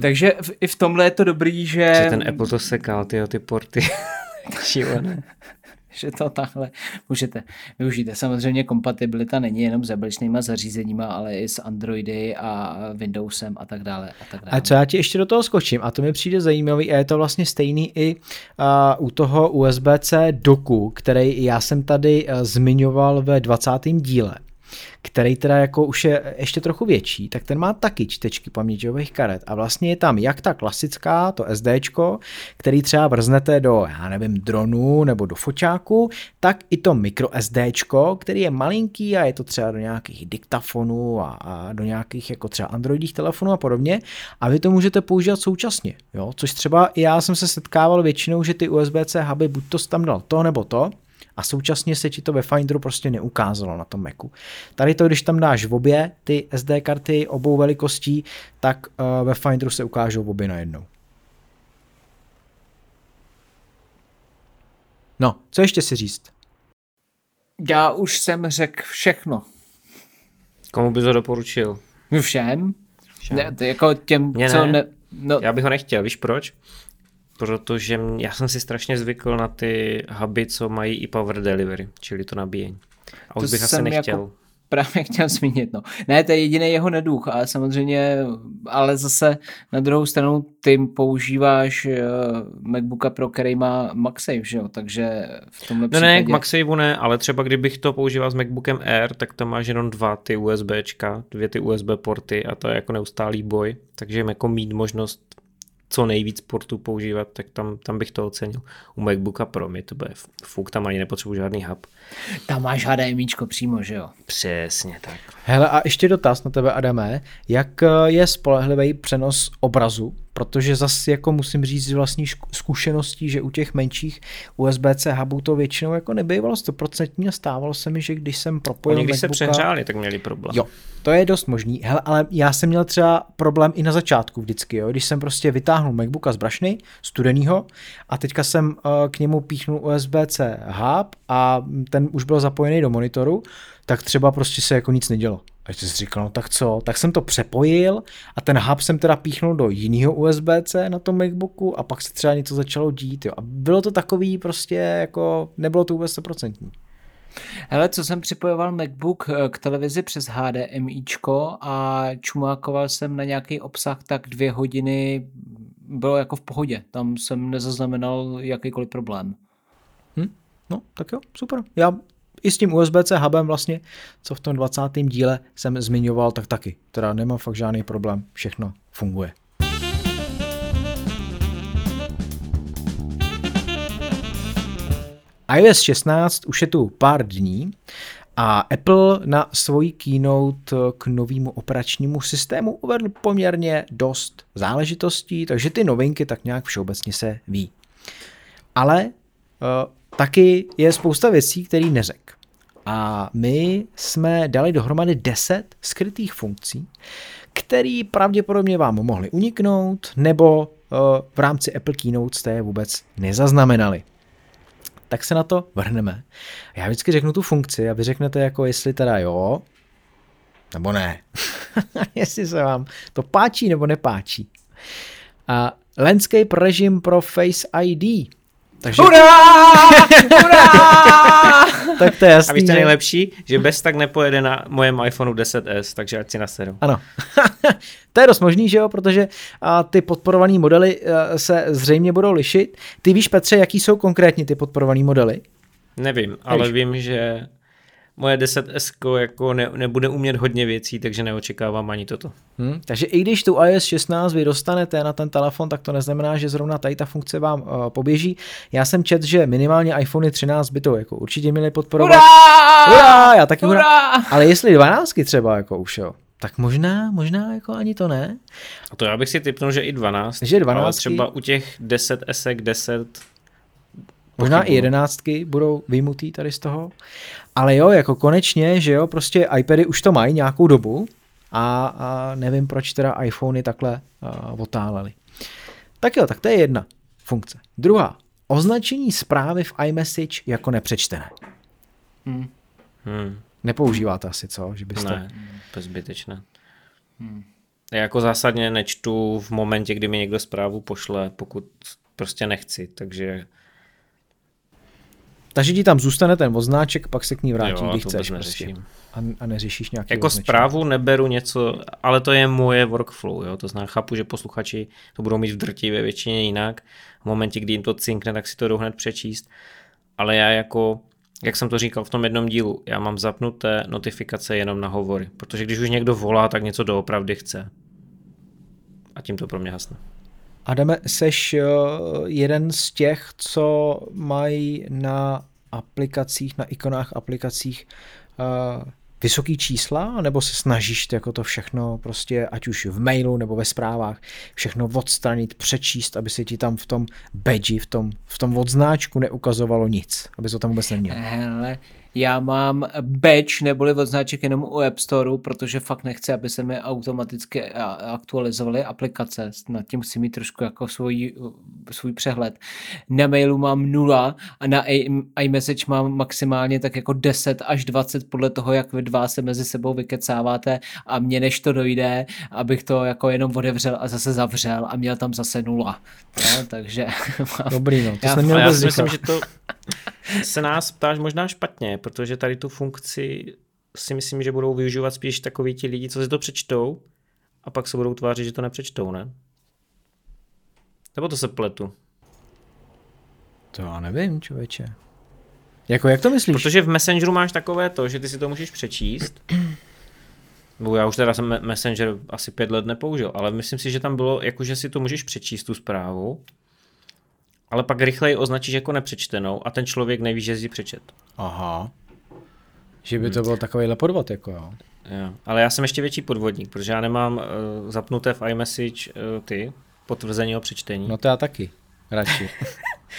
Takže v, i v tomhle je to dobrý, že, Že ten Apple to sekal, tyjo, ty porty. [LAUGHS] Šílené. [LAUGHS] že to takhle můžete využít. Samozřejmě kompatibilita není jenom s jablečnýma zařízeníma, ale i s Androidy a Windowsem a tak dále. A tak dále. A co já ti ještě do toho skočím, a to mi přijde zajímavý, a je to vlastně stejný i uh, u toho USB-C doku, který já jsem tady uh, zmiňoval ve 20. díle, který teda jako už je ještě trochu větší, tak ten má taky čtečky paměťových karet a vlastně je tam jak ta klasická, to SDčko, který třeba vrznete do, já nevím, dronu nebo do foťáku, tak i to micro SDčko, který je malinký a je to třeba do nějakých diktafonů a, a do nějakých jako třeba androidích telefonů a podobně a vy to můžete používat současně, jo? což třeba já jsem se setkával většinou, že ty USB-C huby buď to tam dal to nebo to, a současně se ti to ve Finderu prostě neukázalo na tom Macu. Tady to, když tam dáš v obě ty SD karty obou velikostí, tak uh, ve Finderu se ukážou obě najednou. No, co ještě si říct? Já už jsem řekl všechno. Komu bys ho doporučil? Všem? Všem. Ne, to jako těm, co ne. ne... No, Já bych ho nechtěl, víš proč? Protože já jsem si strašně zvykl na ty huby, co mají i power delivery, čili to nabíjení. A už To bych asi jsem nechtěl. jako- právě [LAUGHS] chtěl zmínit, no. Ne, to je jediný jeho neduch, ale samozřejmě, ale zase na druhou stranu ty používáš uh, MacBooka Pro, který má MagSafe, že jo, takže v tomhle Ne, případě... ne, k MagSaveu ne, ale třeba kdybych to používal s MacBookem Air, tak tam máš jenom dva ty USBčka, dvě ty USB porty a to je jako neustálý boj, takže jako mít možnost co nejvíc portů používat, tak tam, tam bych to ocenil. U MacBooka Pro mi to bude fuk, tam ani nepotřebuji žádný hub. Tam máš HDMIčko přímo, že jo. Přesně tak. Hele a ještě dotaz na tebe, Adame. Jak eh, je spolehlivý přenos obrazu? Protože zase jako musím říct z vlastní zkušeností, že u těch menších USB-C hubů to většinou jako nebývalo stoprocentní a stávalo se mi, že když jsem propojil Oni když se přehřáli, tak měli problém. Jo, to je dost možný. Hele, ale já jsem měl třeba problém i na začátku vždycky, jo, když jsem prostě vytáhnul MacBooka z brašny, studenýho, a teďka jsem uh, k němu píchnul USB-C hub a ten už byl zapojený do monitoru, tak třeba prostě se jako nic nedělo. A jsi si říkal, no tak co, tak jsem to přepojil a ten hub jsem teda píchnul do jiného USB-C na tom MacBooku a pak se třeba něco začalo dít, jo. A bylo to takový prostě jako, nebylo to vůbec 100%. Hele, co jsem připojoval MacBook eh, k televizi přes HDMIčko a čumákoval jsem na nějaký obsah, tak dvě hodiny bylo jako v pohodě. Tam jsem nezaznamenal jakýkoliv problém. No, tak jo, super. Já i s tím USB-C hubem vlastně, co v tom 20. díle jsem zmiňoval, tak taky. Teda nemám fakt žádný problém, všechno funguje. iOS 16 už je tu pár dní a Apple na svoji keynote k novému operačnímu systému uvedl poměrně dost záležitostí, takže ty novinky tak nějak všeobecně se ví. Ale uh, taky je spousta věcí, které neřek. A my jsme dali dohromady 10 skrytých funkcí, které pravděpodobně vám mohly uniknout, nebo uh, v rámci Apple Keynote jste je vůbec nezaznamenali. Tak se na to vrhneme. Já vždycky řeknu tu funkci a vy řeknete jako jestli teda jo, nebo ne. [LAUGHS] jestli se vám to páčí nebo nepáčí. A landscape režim pro Face ID. Takže, Hurá! Hurá! [LAUGHS] tak to je A jasný, víš, co je že- nejlepší? Že bez tak nepojede na mojem iPhoneu 10s, takže ať si naseru. Ano. [LAUGHS] to je dost možný, že jo, protože a, ty podporované modely a, se zřejmě budou lišit. Ty víš, Petře, jaký jsou konkrétně ty podporované modely? Nevím, ale vím, že moje 10S jako ne, nebude umět hodně věcí, takže neočekávám ani toto. Hm? Takže i když tu iOS 16 vy dostanete na ten telefon, tak to neznamená, že zrovna tady ta funkce vám uh, poběží. Já jsem čet, že minimálně iPhone 13 by to jako určitě měly podporovat. Hurá! Hurá, já taky hurá. Hurá! Ale jestli 12 třeba jako už jo, tak možná, možná jako ani to ne. A to já bych si typnul, že i 12. Že 12. Ale třeba u těch 10 esek 10 Možná i jedenáctky budou vyjmutý tady z toho. Ale jo, jako konečně, že jo, prostě iPady už to mají nějakou dobu a, a nevím, proč teda iPhony takhle uh, otálely. Tak jo, tak to je jedna funkce. Druhá, označení zprávy v iMessage jako nepřečtené. Hmm. Hmm. Nepoužíváte asi, co? Že byste... Ne, to je zbytečné. Hmm. Já jako zásadně nečtu v momentě, kdy mi někdo zprávu pošle, pokud prostě nechci, takže... Takže ti tam zůstane ten odznáček, pak se k ní vrátí, Jo, když chceš. Prostě. A, a neřešíš nějaký Jako označení. zprávu neberu něco, ale to je moje workflow, jo? to znamená, chápu, že posluchači to budou mít v drtivé většině jinak, v momentě, kdy jim to cinkne, tak si to jdou hned přečíst, ale já jako, jak jsem to říkal v tom jednom dílu, já mám zapnuté notifikace jenom na hovory, protože když už někdo volá, tak něco doopravdy chce. A tím to pro mě hasne. Adame, seš uh, jeden z těch, co mají na aplikacích, na ikonách aplikacích uh, vysoký čísla, nebo se snažíš jako to všechno prostě, ať už v mailu nebo ve zprávách, všechno odstranit, přečíst, aby se ti tam v tom badge, v tom, v tom odznáčku neukazovalo nic, aby to tam vůbec neměl. Hele, já mám badge neboli odznáček jenom u App Storeu, protože fakt nechci, aby se mi automaticky aktualizovaly aplikace. Nad tím musím mít trošku jako svůj, svůj přehled. Na mailu mám nula a na iMessage mám maximálně tak jako 10 až 20 podle toho, jak vy dva se mezi sebou vykecáváte a mě než to dojde, abych to jako jenom otevřel a zase zavřel a měl tam zase nula. No, takže Dobrý, no, to Já- jsem měl já si myslím, že to se nás ptáš možná špatně, protože tady tu funkci si myslím, že budou využívat spíš takoví ti lidi, co si to přečtou a pak se budou tvářit, že to nepřečtou, ne? Nebo to se pletu? To já nevím, člověče. Jako, jak to myslíš? Protože v Messengeru máš takové to, že ty si to můžeš přečíst. Bo já už teda jsem Me- Messenger asi pět let nepoužil, ale myslím si, že tam bylo, jako že si to můžeš přečíst tu zprávu, ale pak rychleji označíš jako nepřečtenou a ten člověk neví, že jsi přečet. Aha. Že by to byl takovýhle podvod, jako jo. Jo. Ale já jsem ještě větší podvodník, protože já nemám uh, zapnuté v iMessage uh, ty potvrzení o přečtení. No to já taky. Radši. [LAUGHS]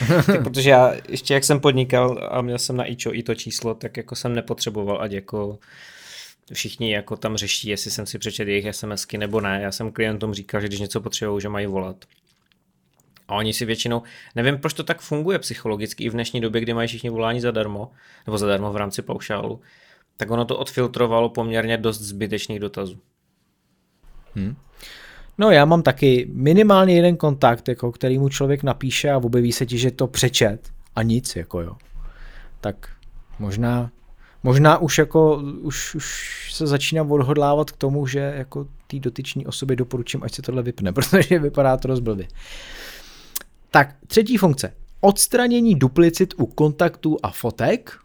[LAUGHS] Ty, protože já ještě jak jsem podnikal a měl jsem na ičo i to číslo, tak jako jsem nepotřeboval, ať jako všichni jako tam řeší, jestli jsem si přečet jejich SMSky nebo ne. Já jsem klientům říkal, že když něco potřebují, že mají volat. A oni si většinou, nevím, proč to tak funguje psychologicky i v dnešní době, kdy mají všichni volání zadarmo, nebo zadarmo v rámci paušálu, tak ono to odfiltrovalo poměrně dost zbytečných dotazů. No já mám taky minimálně jeden kontakt, jako který mu člověk napíše a objeví se ti, že to přečet a nic, jako jo. Tak možná, možná už jako, už, už se začínám odhodlávat k tomu, že jako té dotyčné osobě doporučím, ať se tohle vypne, [LAUGHS] protože vypadá to dost blbě. Tak, třetí funkce. Odstranění duplicit u kontaktů a fotek,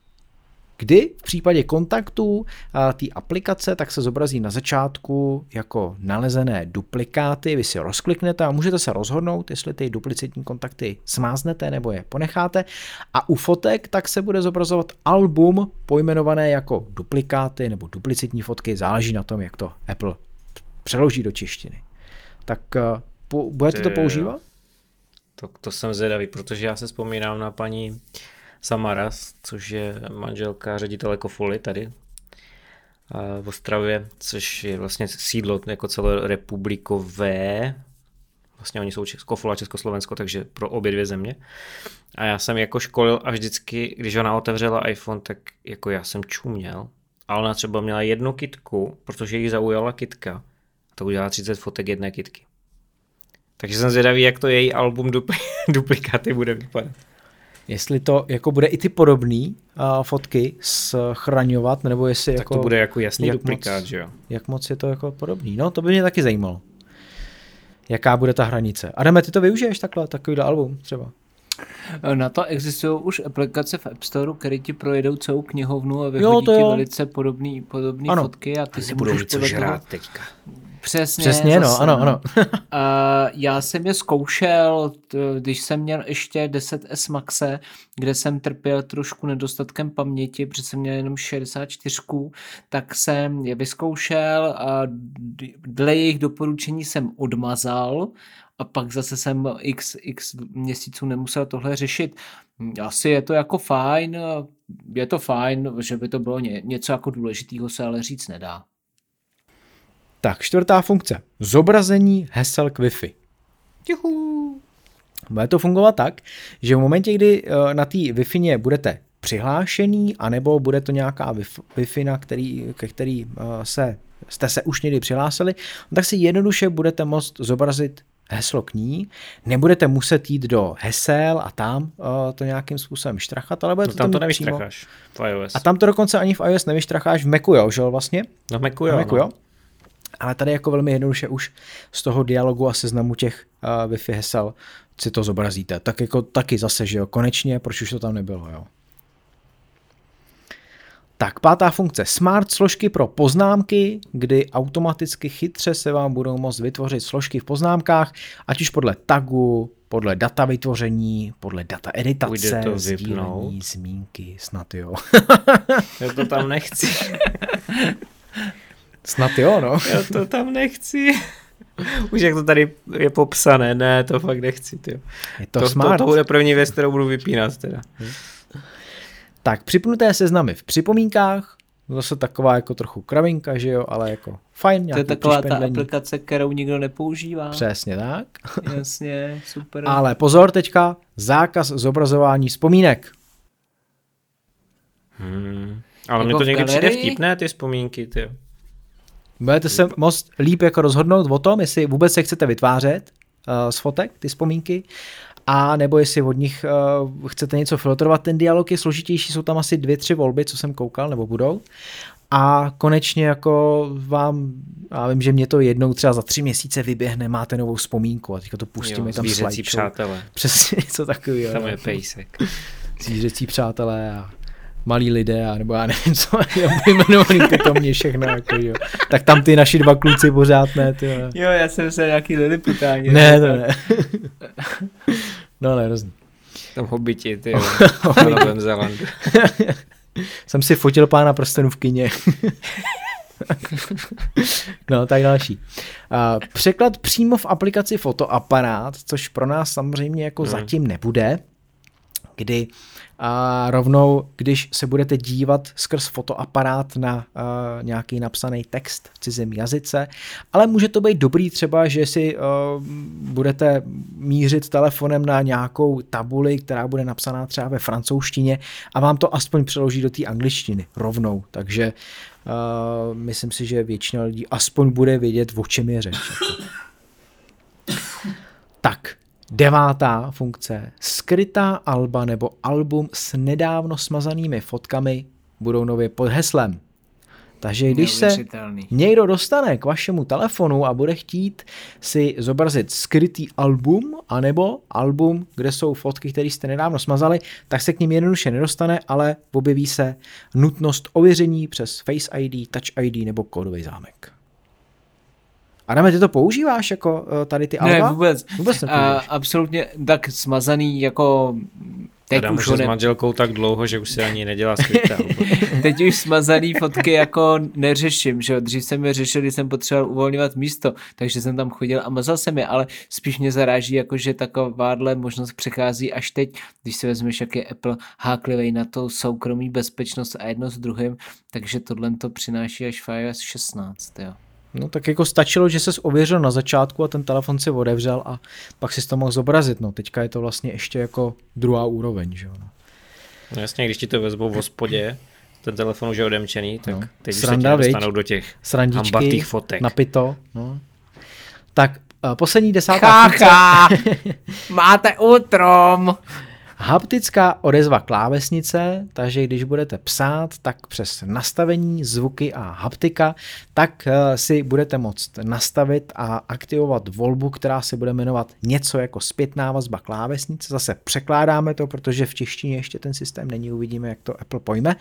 kdy v případě kontaktů té aplikace tak se zobrazí na začátku jako nalezené duplikáty, vy si rozkliknete a můžete se rozhodnout, jestli ty duplicitní kontakty smáznete nebo je ponecháte a u fotek tak se bude zobrazovat album pojmenované jako duplikáty nebo duplicitní fotky, záleží na tom, jak to Apple přeloží do češtiny. Tak eh, budete to používat? To, to jsem zvědavý, protože já se vzpomínám na paní Samaras, což je manželka ředitele Kofoly tady v Ostravě, což je vlastně sídlo jako celorepublikové. Vlastně oni jsou Kofola Československo, takže pro obě dvě země. A já jsem jako školil a vždycky, když ona otevřela iPhone, tak jako já jsem čuměl. A ona třeba měla jednu kitku, protože jí zaujala kitka. To udělala 30 fotek jedné kitky. Takže jsem zvědavý, jak to její album dupli- [LAUGHS] duplikáty bude vypadat. Jestli to jako bude i ty podobné uh, fotky schraňovat, nebo jestli Tak jako... to bude jako jasný jak duplikát, moc- že jo? Jak moc je to jako podobný? No, to by mě taky zajímalo. Jaká bude ta hranice? Adame, ty to využiješ takhle, takovýhle album třeba? [LAUGHS] Na to existují už aplikace v App Store, které ti projedou celou knihovnu a Jo, vyhodí to ti jo. velice podobný, podobný Ano. fotky a ty si Budou můžeš mít co podle toho... žrát teďka. Přesně, Přesně, no, zase, ano, ano. [LAUGHS] A já jsem je zkoušel, když jsem měl ještě 10S Maxe, kde jsem trpěl trošku nedostatkem paměti, protože jsem měl jenom 64, tak jsem je vyzkoušel a dle jejich doporučení jsem odmazal a pak zase jsem x, x měsíců nemusel tohle řešit. Asi je to jako fajn, je to fajn, že by to bylo ně, něco jako důležitého se ale říct nedá. Tak, čtvrtá funkce. Zobrazení hesel k Wi-Fi. Juhu. Bude to fungovat tak, že v momentě, kdy eh, na té Wi-Fi budete přihlášený, anebo bude to nějaká Wi-Fi, na který, ke který eh, se, jste se už někdy přihlásili, tak si jednoduše budete moct zobrazit heslo k ní, nebudete muset jít do hesel a tam uh, to nějakým způsobem štrachat, ale bude no, to tam to nevyštracháš v iOS. A tam to dokonce ani v iOS nevyštracháš, v Macu jo, že jo, vlastně? No v Macu jo. Macu, no. jo? Ale tady jako velmi jednoduše už z toho dialogu a seznamu těch uh, Wi-Fi hesel si to zobrazíte. Tak jako taky zase, že jo, konečně, proč už to tam nebylo, jo. Tak, pátá funkce. Smart složky pro poznámky, kdy automaticky chytře se vám budou moct vytvořit složky v poznámkách, ať už podle tagu, podle data vytvoření, podle data editace, to sdílení, zmínky, snad jo. [LAUGHS] Já to tam nechci. [LAUGHS] snad jo, no. Já to tam nechci. Už jak to tady je popsané, ne, to fakt nechci. Tyjo. Je to, to smart. To, to bude první věc, kterou budu vypínat teda. Tak, připnuté seznamy v připomínkách, zase taková jako trochu kravinka, že jo, ale jako fajn. To je taková ta aplikace, kterou nikdo nepoužívá. Přesně tak. Jasně, super. [LAUGHS] Ale pozor teďka, zákaz zobrazování vzpomínek. Hmm. Ale jako mě to někdy přijde vtipné, ty vzpomínky, ty. Budete se moc líp jako rozhodnout o tom, jestli vůbec se chcete vytvářet uh, z fotek, ty vzpomínky, a nebo jestli od nich uh, chcete něco filtrovat. Ten dialog je složitější, jsou tam asi dvě, tři volby, co jsem koukal, nebo budou. A konečně jako vám, já vím, že mě to jednou třeba za tři měsíce vyběhne, máte novou vzpomínku a teďka to pustíme jo, tam slideshow. přátelé. Přesně [LAUGHS] něco takového. Tam je pejsek. Zvířecí přátelé a malí lidé, a nebo já nevím, [LAUGHS] co jmenovaný pitomně všechno, jako, jo. Tak tam ty naši dva kluci pořád ne, ty. Jo, já jsem se nějaký liliputáni. Ne, to ne. [LAUGHS] no, ne, hrozný. Tam hobiti, ty jo, [LAUGHS] na Novém Zélandu. jsem si fotil pána prstenů v kině. no, tak další. Překlad přímo v aplikaci fotoaparát, což pro nás samozřejmě jako hmm. zatím nebude, kdy a rovnou, když se budete dívat skrz fotoaparát na uh, nějaký napsaný text v cizím jazyce, ale může to být dobrý třeba, že si uh, budete mířit telefonem na nějakou tabuli, která bude napsaná třeba ve francouzštině a vám to aspoň přeloží do té angličtiny rovnou, takže uh, myslím si, že většina lidí aspoň bude vědět, o čem je řeč. [LAUGHS] tak, Devátá funkce. Skrytá alba nebo album s nedávno smazanými fotkami budou nově pod heslem. Takže když se někdo dostane k vašemu telefonu a bude chtít si zobrazit skrytý album, anebo album, kde jsou fotky, které jste nedávno smazali, tak se k ním jednoduše nedostane, ale objeví se nutnost ověření přes Face ID, Touch ID nebo kódový zámek. Adame, ty to používáš jako uh, tady ty alba? Ne, vůbec. Vůbec uh, absolutně tak smazaný jako Teď Adam už, už s manželkou tak dlouho, že už si ani nedělá skryté [LAUGHS] Teď už smazaný fotky jako neřeším, že Dřív jsem je řešil, když jsem potřeboval uvolňovat místo, takže jsem tam chodil a mazal jsem je, ale spíš mě zaráží, jako že takováhle možnost přechází až teď, když si vezmeš, jak je Apple háklivý na to soukromí bezpečnost a jedno s druhým, takže tohle to přináší až iOS 16, jo. No tak jako stačilo, že ses ověřil na začátku a ten telefon si otevřel a pak si to mohl zobrazit. No teďka je to vlastně ještě jako druhá úroveň, že jo. No. no jasně, když ti to vezmou v hospodě, ten telefon už je odemčený, tak no. teď Sranda, už se dostanou do těch hambatých fotek. Napito, no. Tak uh, poslední desátá Chácha, [LAUGHS] máte útrom. Haptická odezva klávesnice, takže když budete psát, tak přes nastavení, zvuky a haptika, tak eh, si budete moct nastavit a aktivovat volbu, která se bude jmenovat něco jako zpětná vazba klávesnice. Zase překládáme to, protože v češtině ještě ten systém není, uvidíme, jak to Apple pojme.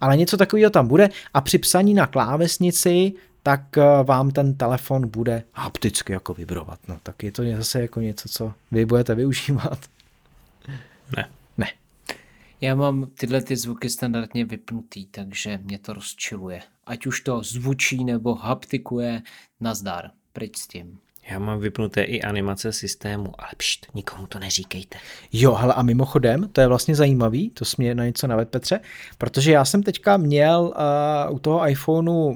Ale něco takového tam bude a při psaní na klávesnici tak eh, vám ten telefon bude hapticky jako vibrovat. No, tak je to zase jako něco, co vy budete využívat. Ne. Ne. Já mám tyhle ty zvuky standardně vypnutý, takže mě to rozčiluje. Ať už to zvučí nebo haptikuje, nazdar, pryč s tím. Já mám vypnuté i animace systému, ale pšt, nikomu to neříkejte. Jo, ale a mimochodem, to je vlastně zajímavý, to jsme na něco navet, Petře, protože já jsem teďka měl uh, u toho iPhoneu uh,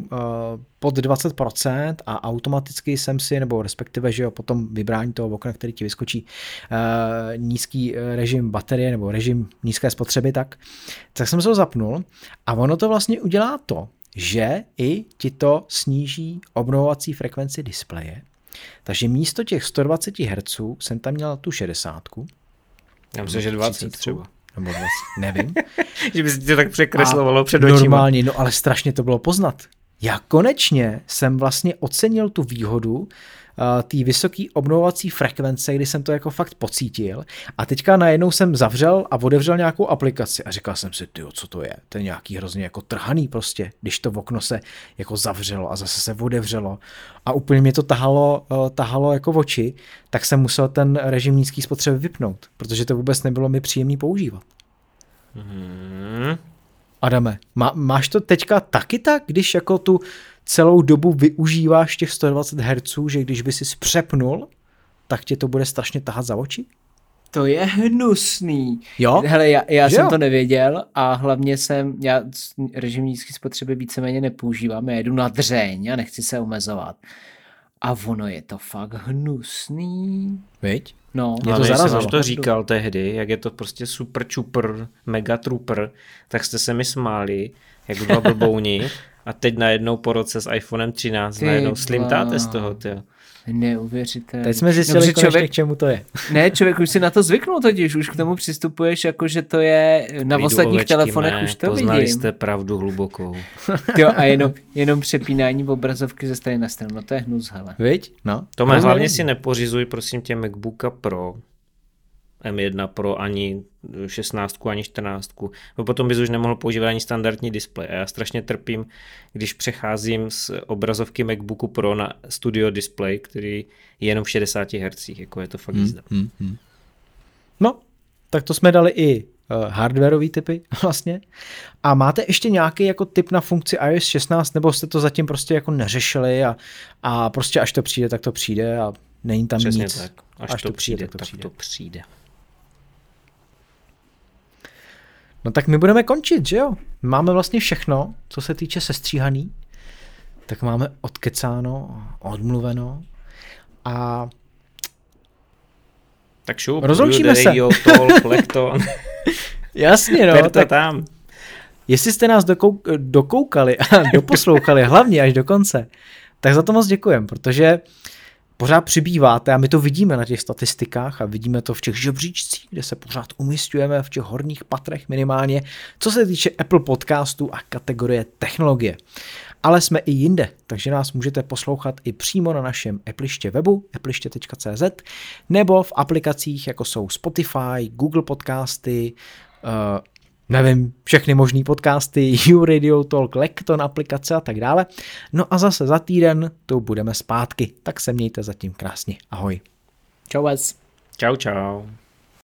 pod 20% a automaticky jsem si, nebo respektive, že jo, potom vybrání toho okna, který ti vyskočí, uh, nízký režim baterie nebo režim nízké spotřeby, tak, tak jsem se ho zapnul a ono to vlastně udělá to, že i ti to sníží obnovovací frekvenci displeje, takže místo těch 120 Hz jsem tam měl tu 60. Já myslím, že 20 třeba. Nebo 20, nevím. [LAUGHS] že by se to tak překreslovalo před očima. Normálně, no ale strašně to bylo poznat. Já konečně jsem vlastně ocenil tu výhodu, té vysoké obnovovací frekvence, kdy jsem to jako fakt pocítil. A teďka najednou jsem zavřel a otevřel nějakou aplikaci a říkal jsem si, ty, co to je? To je nějaký hrozně jako trhaný prostě, když to v okno se jako zavřelo a zase se otevřelo a úplně mě to tahalo, eh, tahalo jako v oči, tak jsem musel ten režim nízký spotřeby vypnout, protože to vůbec nebylo mi příjemný používat. Hmm. Adame, má, máš to teďka taky tak, když jako tu celou dobu využíváš těch 120 Hz, že když by si přepnul, tak tě to bude strašně tahat za oči? To je hnusný. Jo? Hele, já, já jsem jo? to nevěděl a hlavně jsem, já režim nízké spotřeby víceméně nepoužívám, já jedu na dřeň a nechci se omezovat. A ono je to fakt hnusný. Viď? No, mě to zarazilo. Jsem to říkal tehdy, jak je to prostě super čupr, mega trooper, tak jste se mi smáli, jak dva blbouni. [LAUGHS] A teď najednou po roce s iPhonem 13 ty najednou slimtáte z toho, ty. Neuvěřitelné. Teď jsme zjistili Dobře, člověk, k čemu to je. Ne, člověk už si na to zvyknul totiž, už k tomu přistupuješ jako, že to je na Vidu ostatních ovečky, telefonech ne, už to poznali vidím. jste pravdu hlubokou. [LAUGHS] jo, a jenom, jenom přepínání v obrazovky ze strany na stranu, no to je hnus, hele. Viď? No. Tome, hlavně si nepořizuj, prosím tě, MacBooka Pro, M1 Pro ani 16 ani 14. No potom bys už nemohl používat ani standardní displej. A já strašně trpím, když přecházím z obrazovky MacBooku Pro na Studio Display, který je jenom v 60 Hz. Jako je to fakt hmm, jízda. Hmm, hmm. No, tak to jsme dali i uh, hardwareový typy [LAUGHS] vlastně. A máte ještě nějaký jako typ na funkci iOS 16, nebo jste to zatím prostě jako neřešili a, a prostě až to přijde, tak to přijde a není tam Přesně nic. tak. Až, až to, to přijde, tak to přijde. Tak to přijde. No tak my budeme končit, že jo? Máme vlastně všechno, co se týče sestříhaný. Tak máme odkecáno, odmluveno a tak šup, rozloučíme se. Talk, lekton. [LAUGHS] Jasně, no. tak tam. Jestli jste nás dokou- dokoukali a doposlouchali, hlavně až do konce, tak za to moc děkujem, protože pořád přibýváte a my to vidíme na těch statistikách a vidíme to v těch žebříčcích, kde se pořád umistujeme v těch horních patrech minimálně, co se týče Apple podcastů a kategorie technologie. Ale jsme i jinde, takže nás můžete poslouchat i přímo na našem Appleiště webu, appliště.cz, nebo v aplikacích jako jsou Spotify, Google podcasty, eh, nevím, všechny možný podcasty, [LAUGHS] You Radio Talk, Lekton aplikace a tak dále. No a zase za týden tu budeme zpátky, tak se mějte zatím krásně. Ahoj. Čau vás. Čau, čau.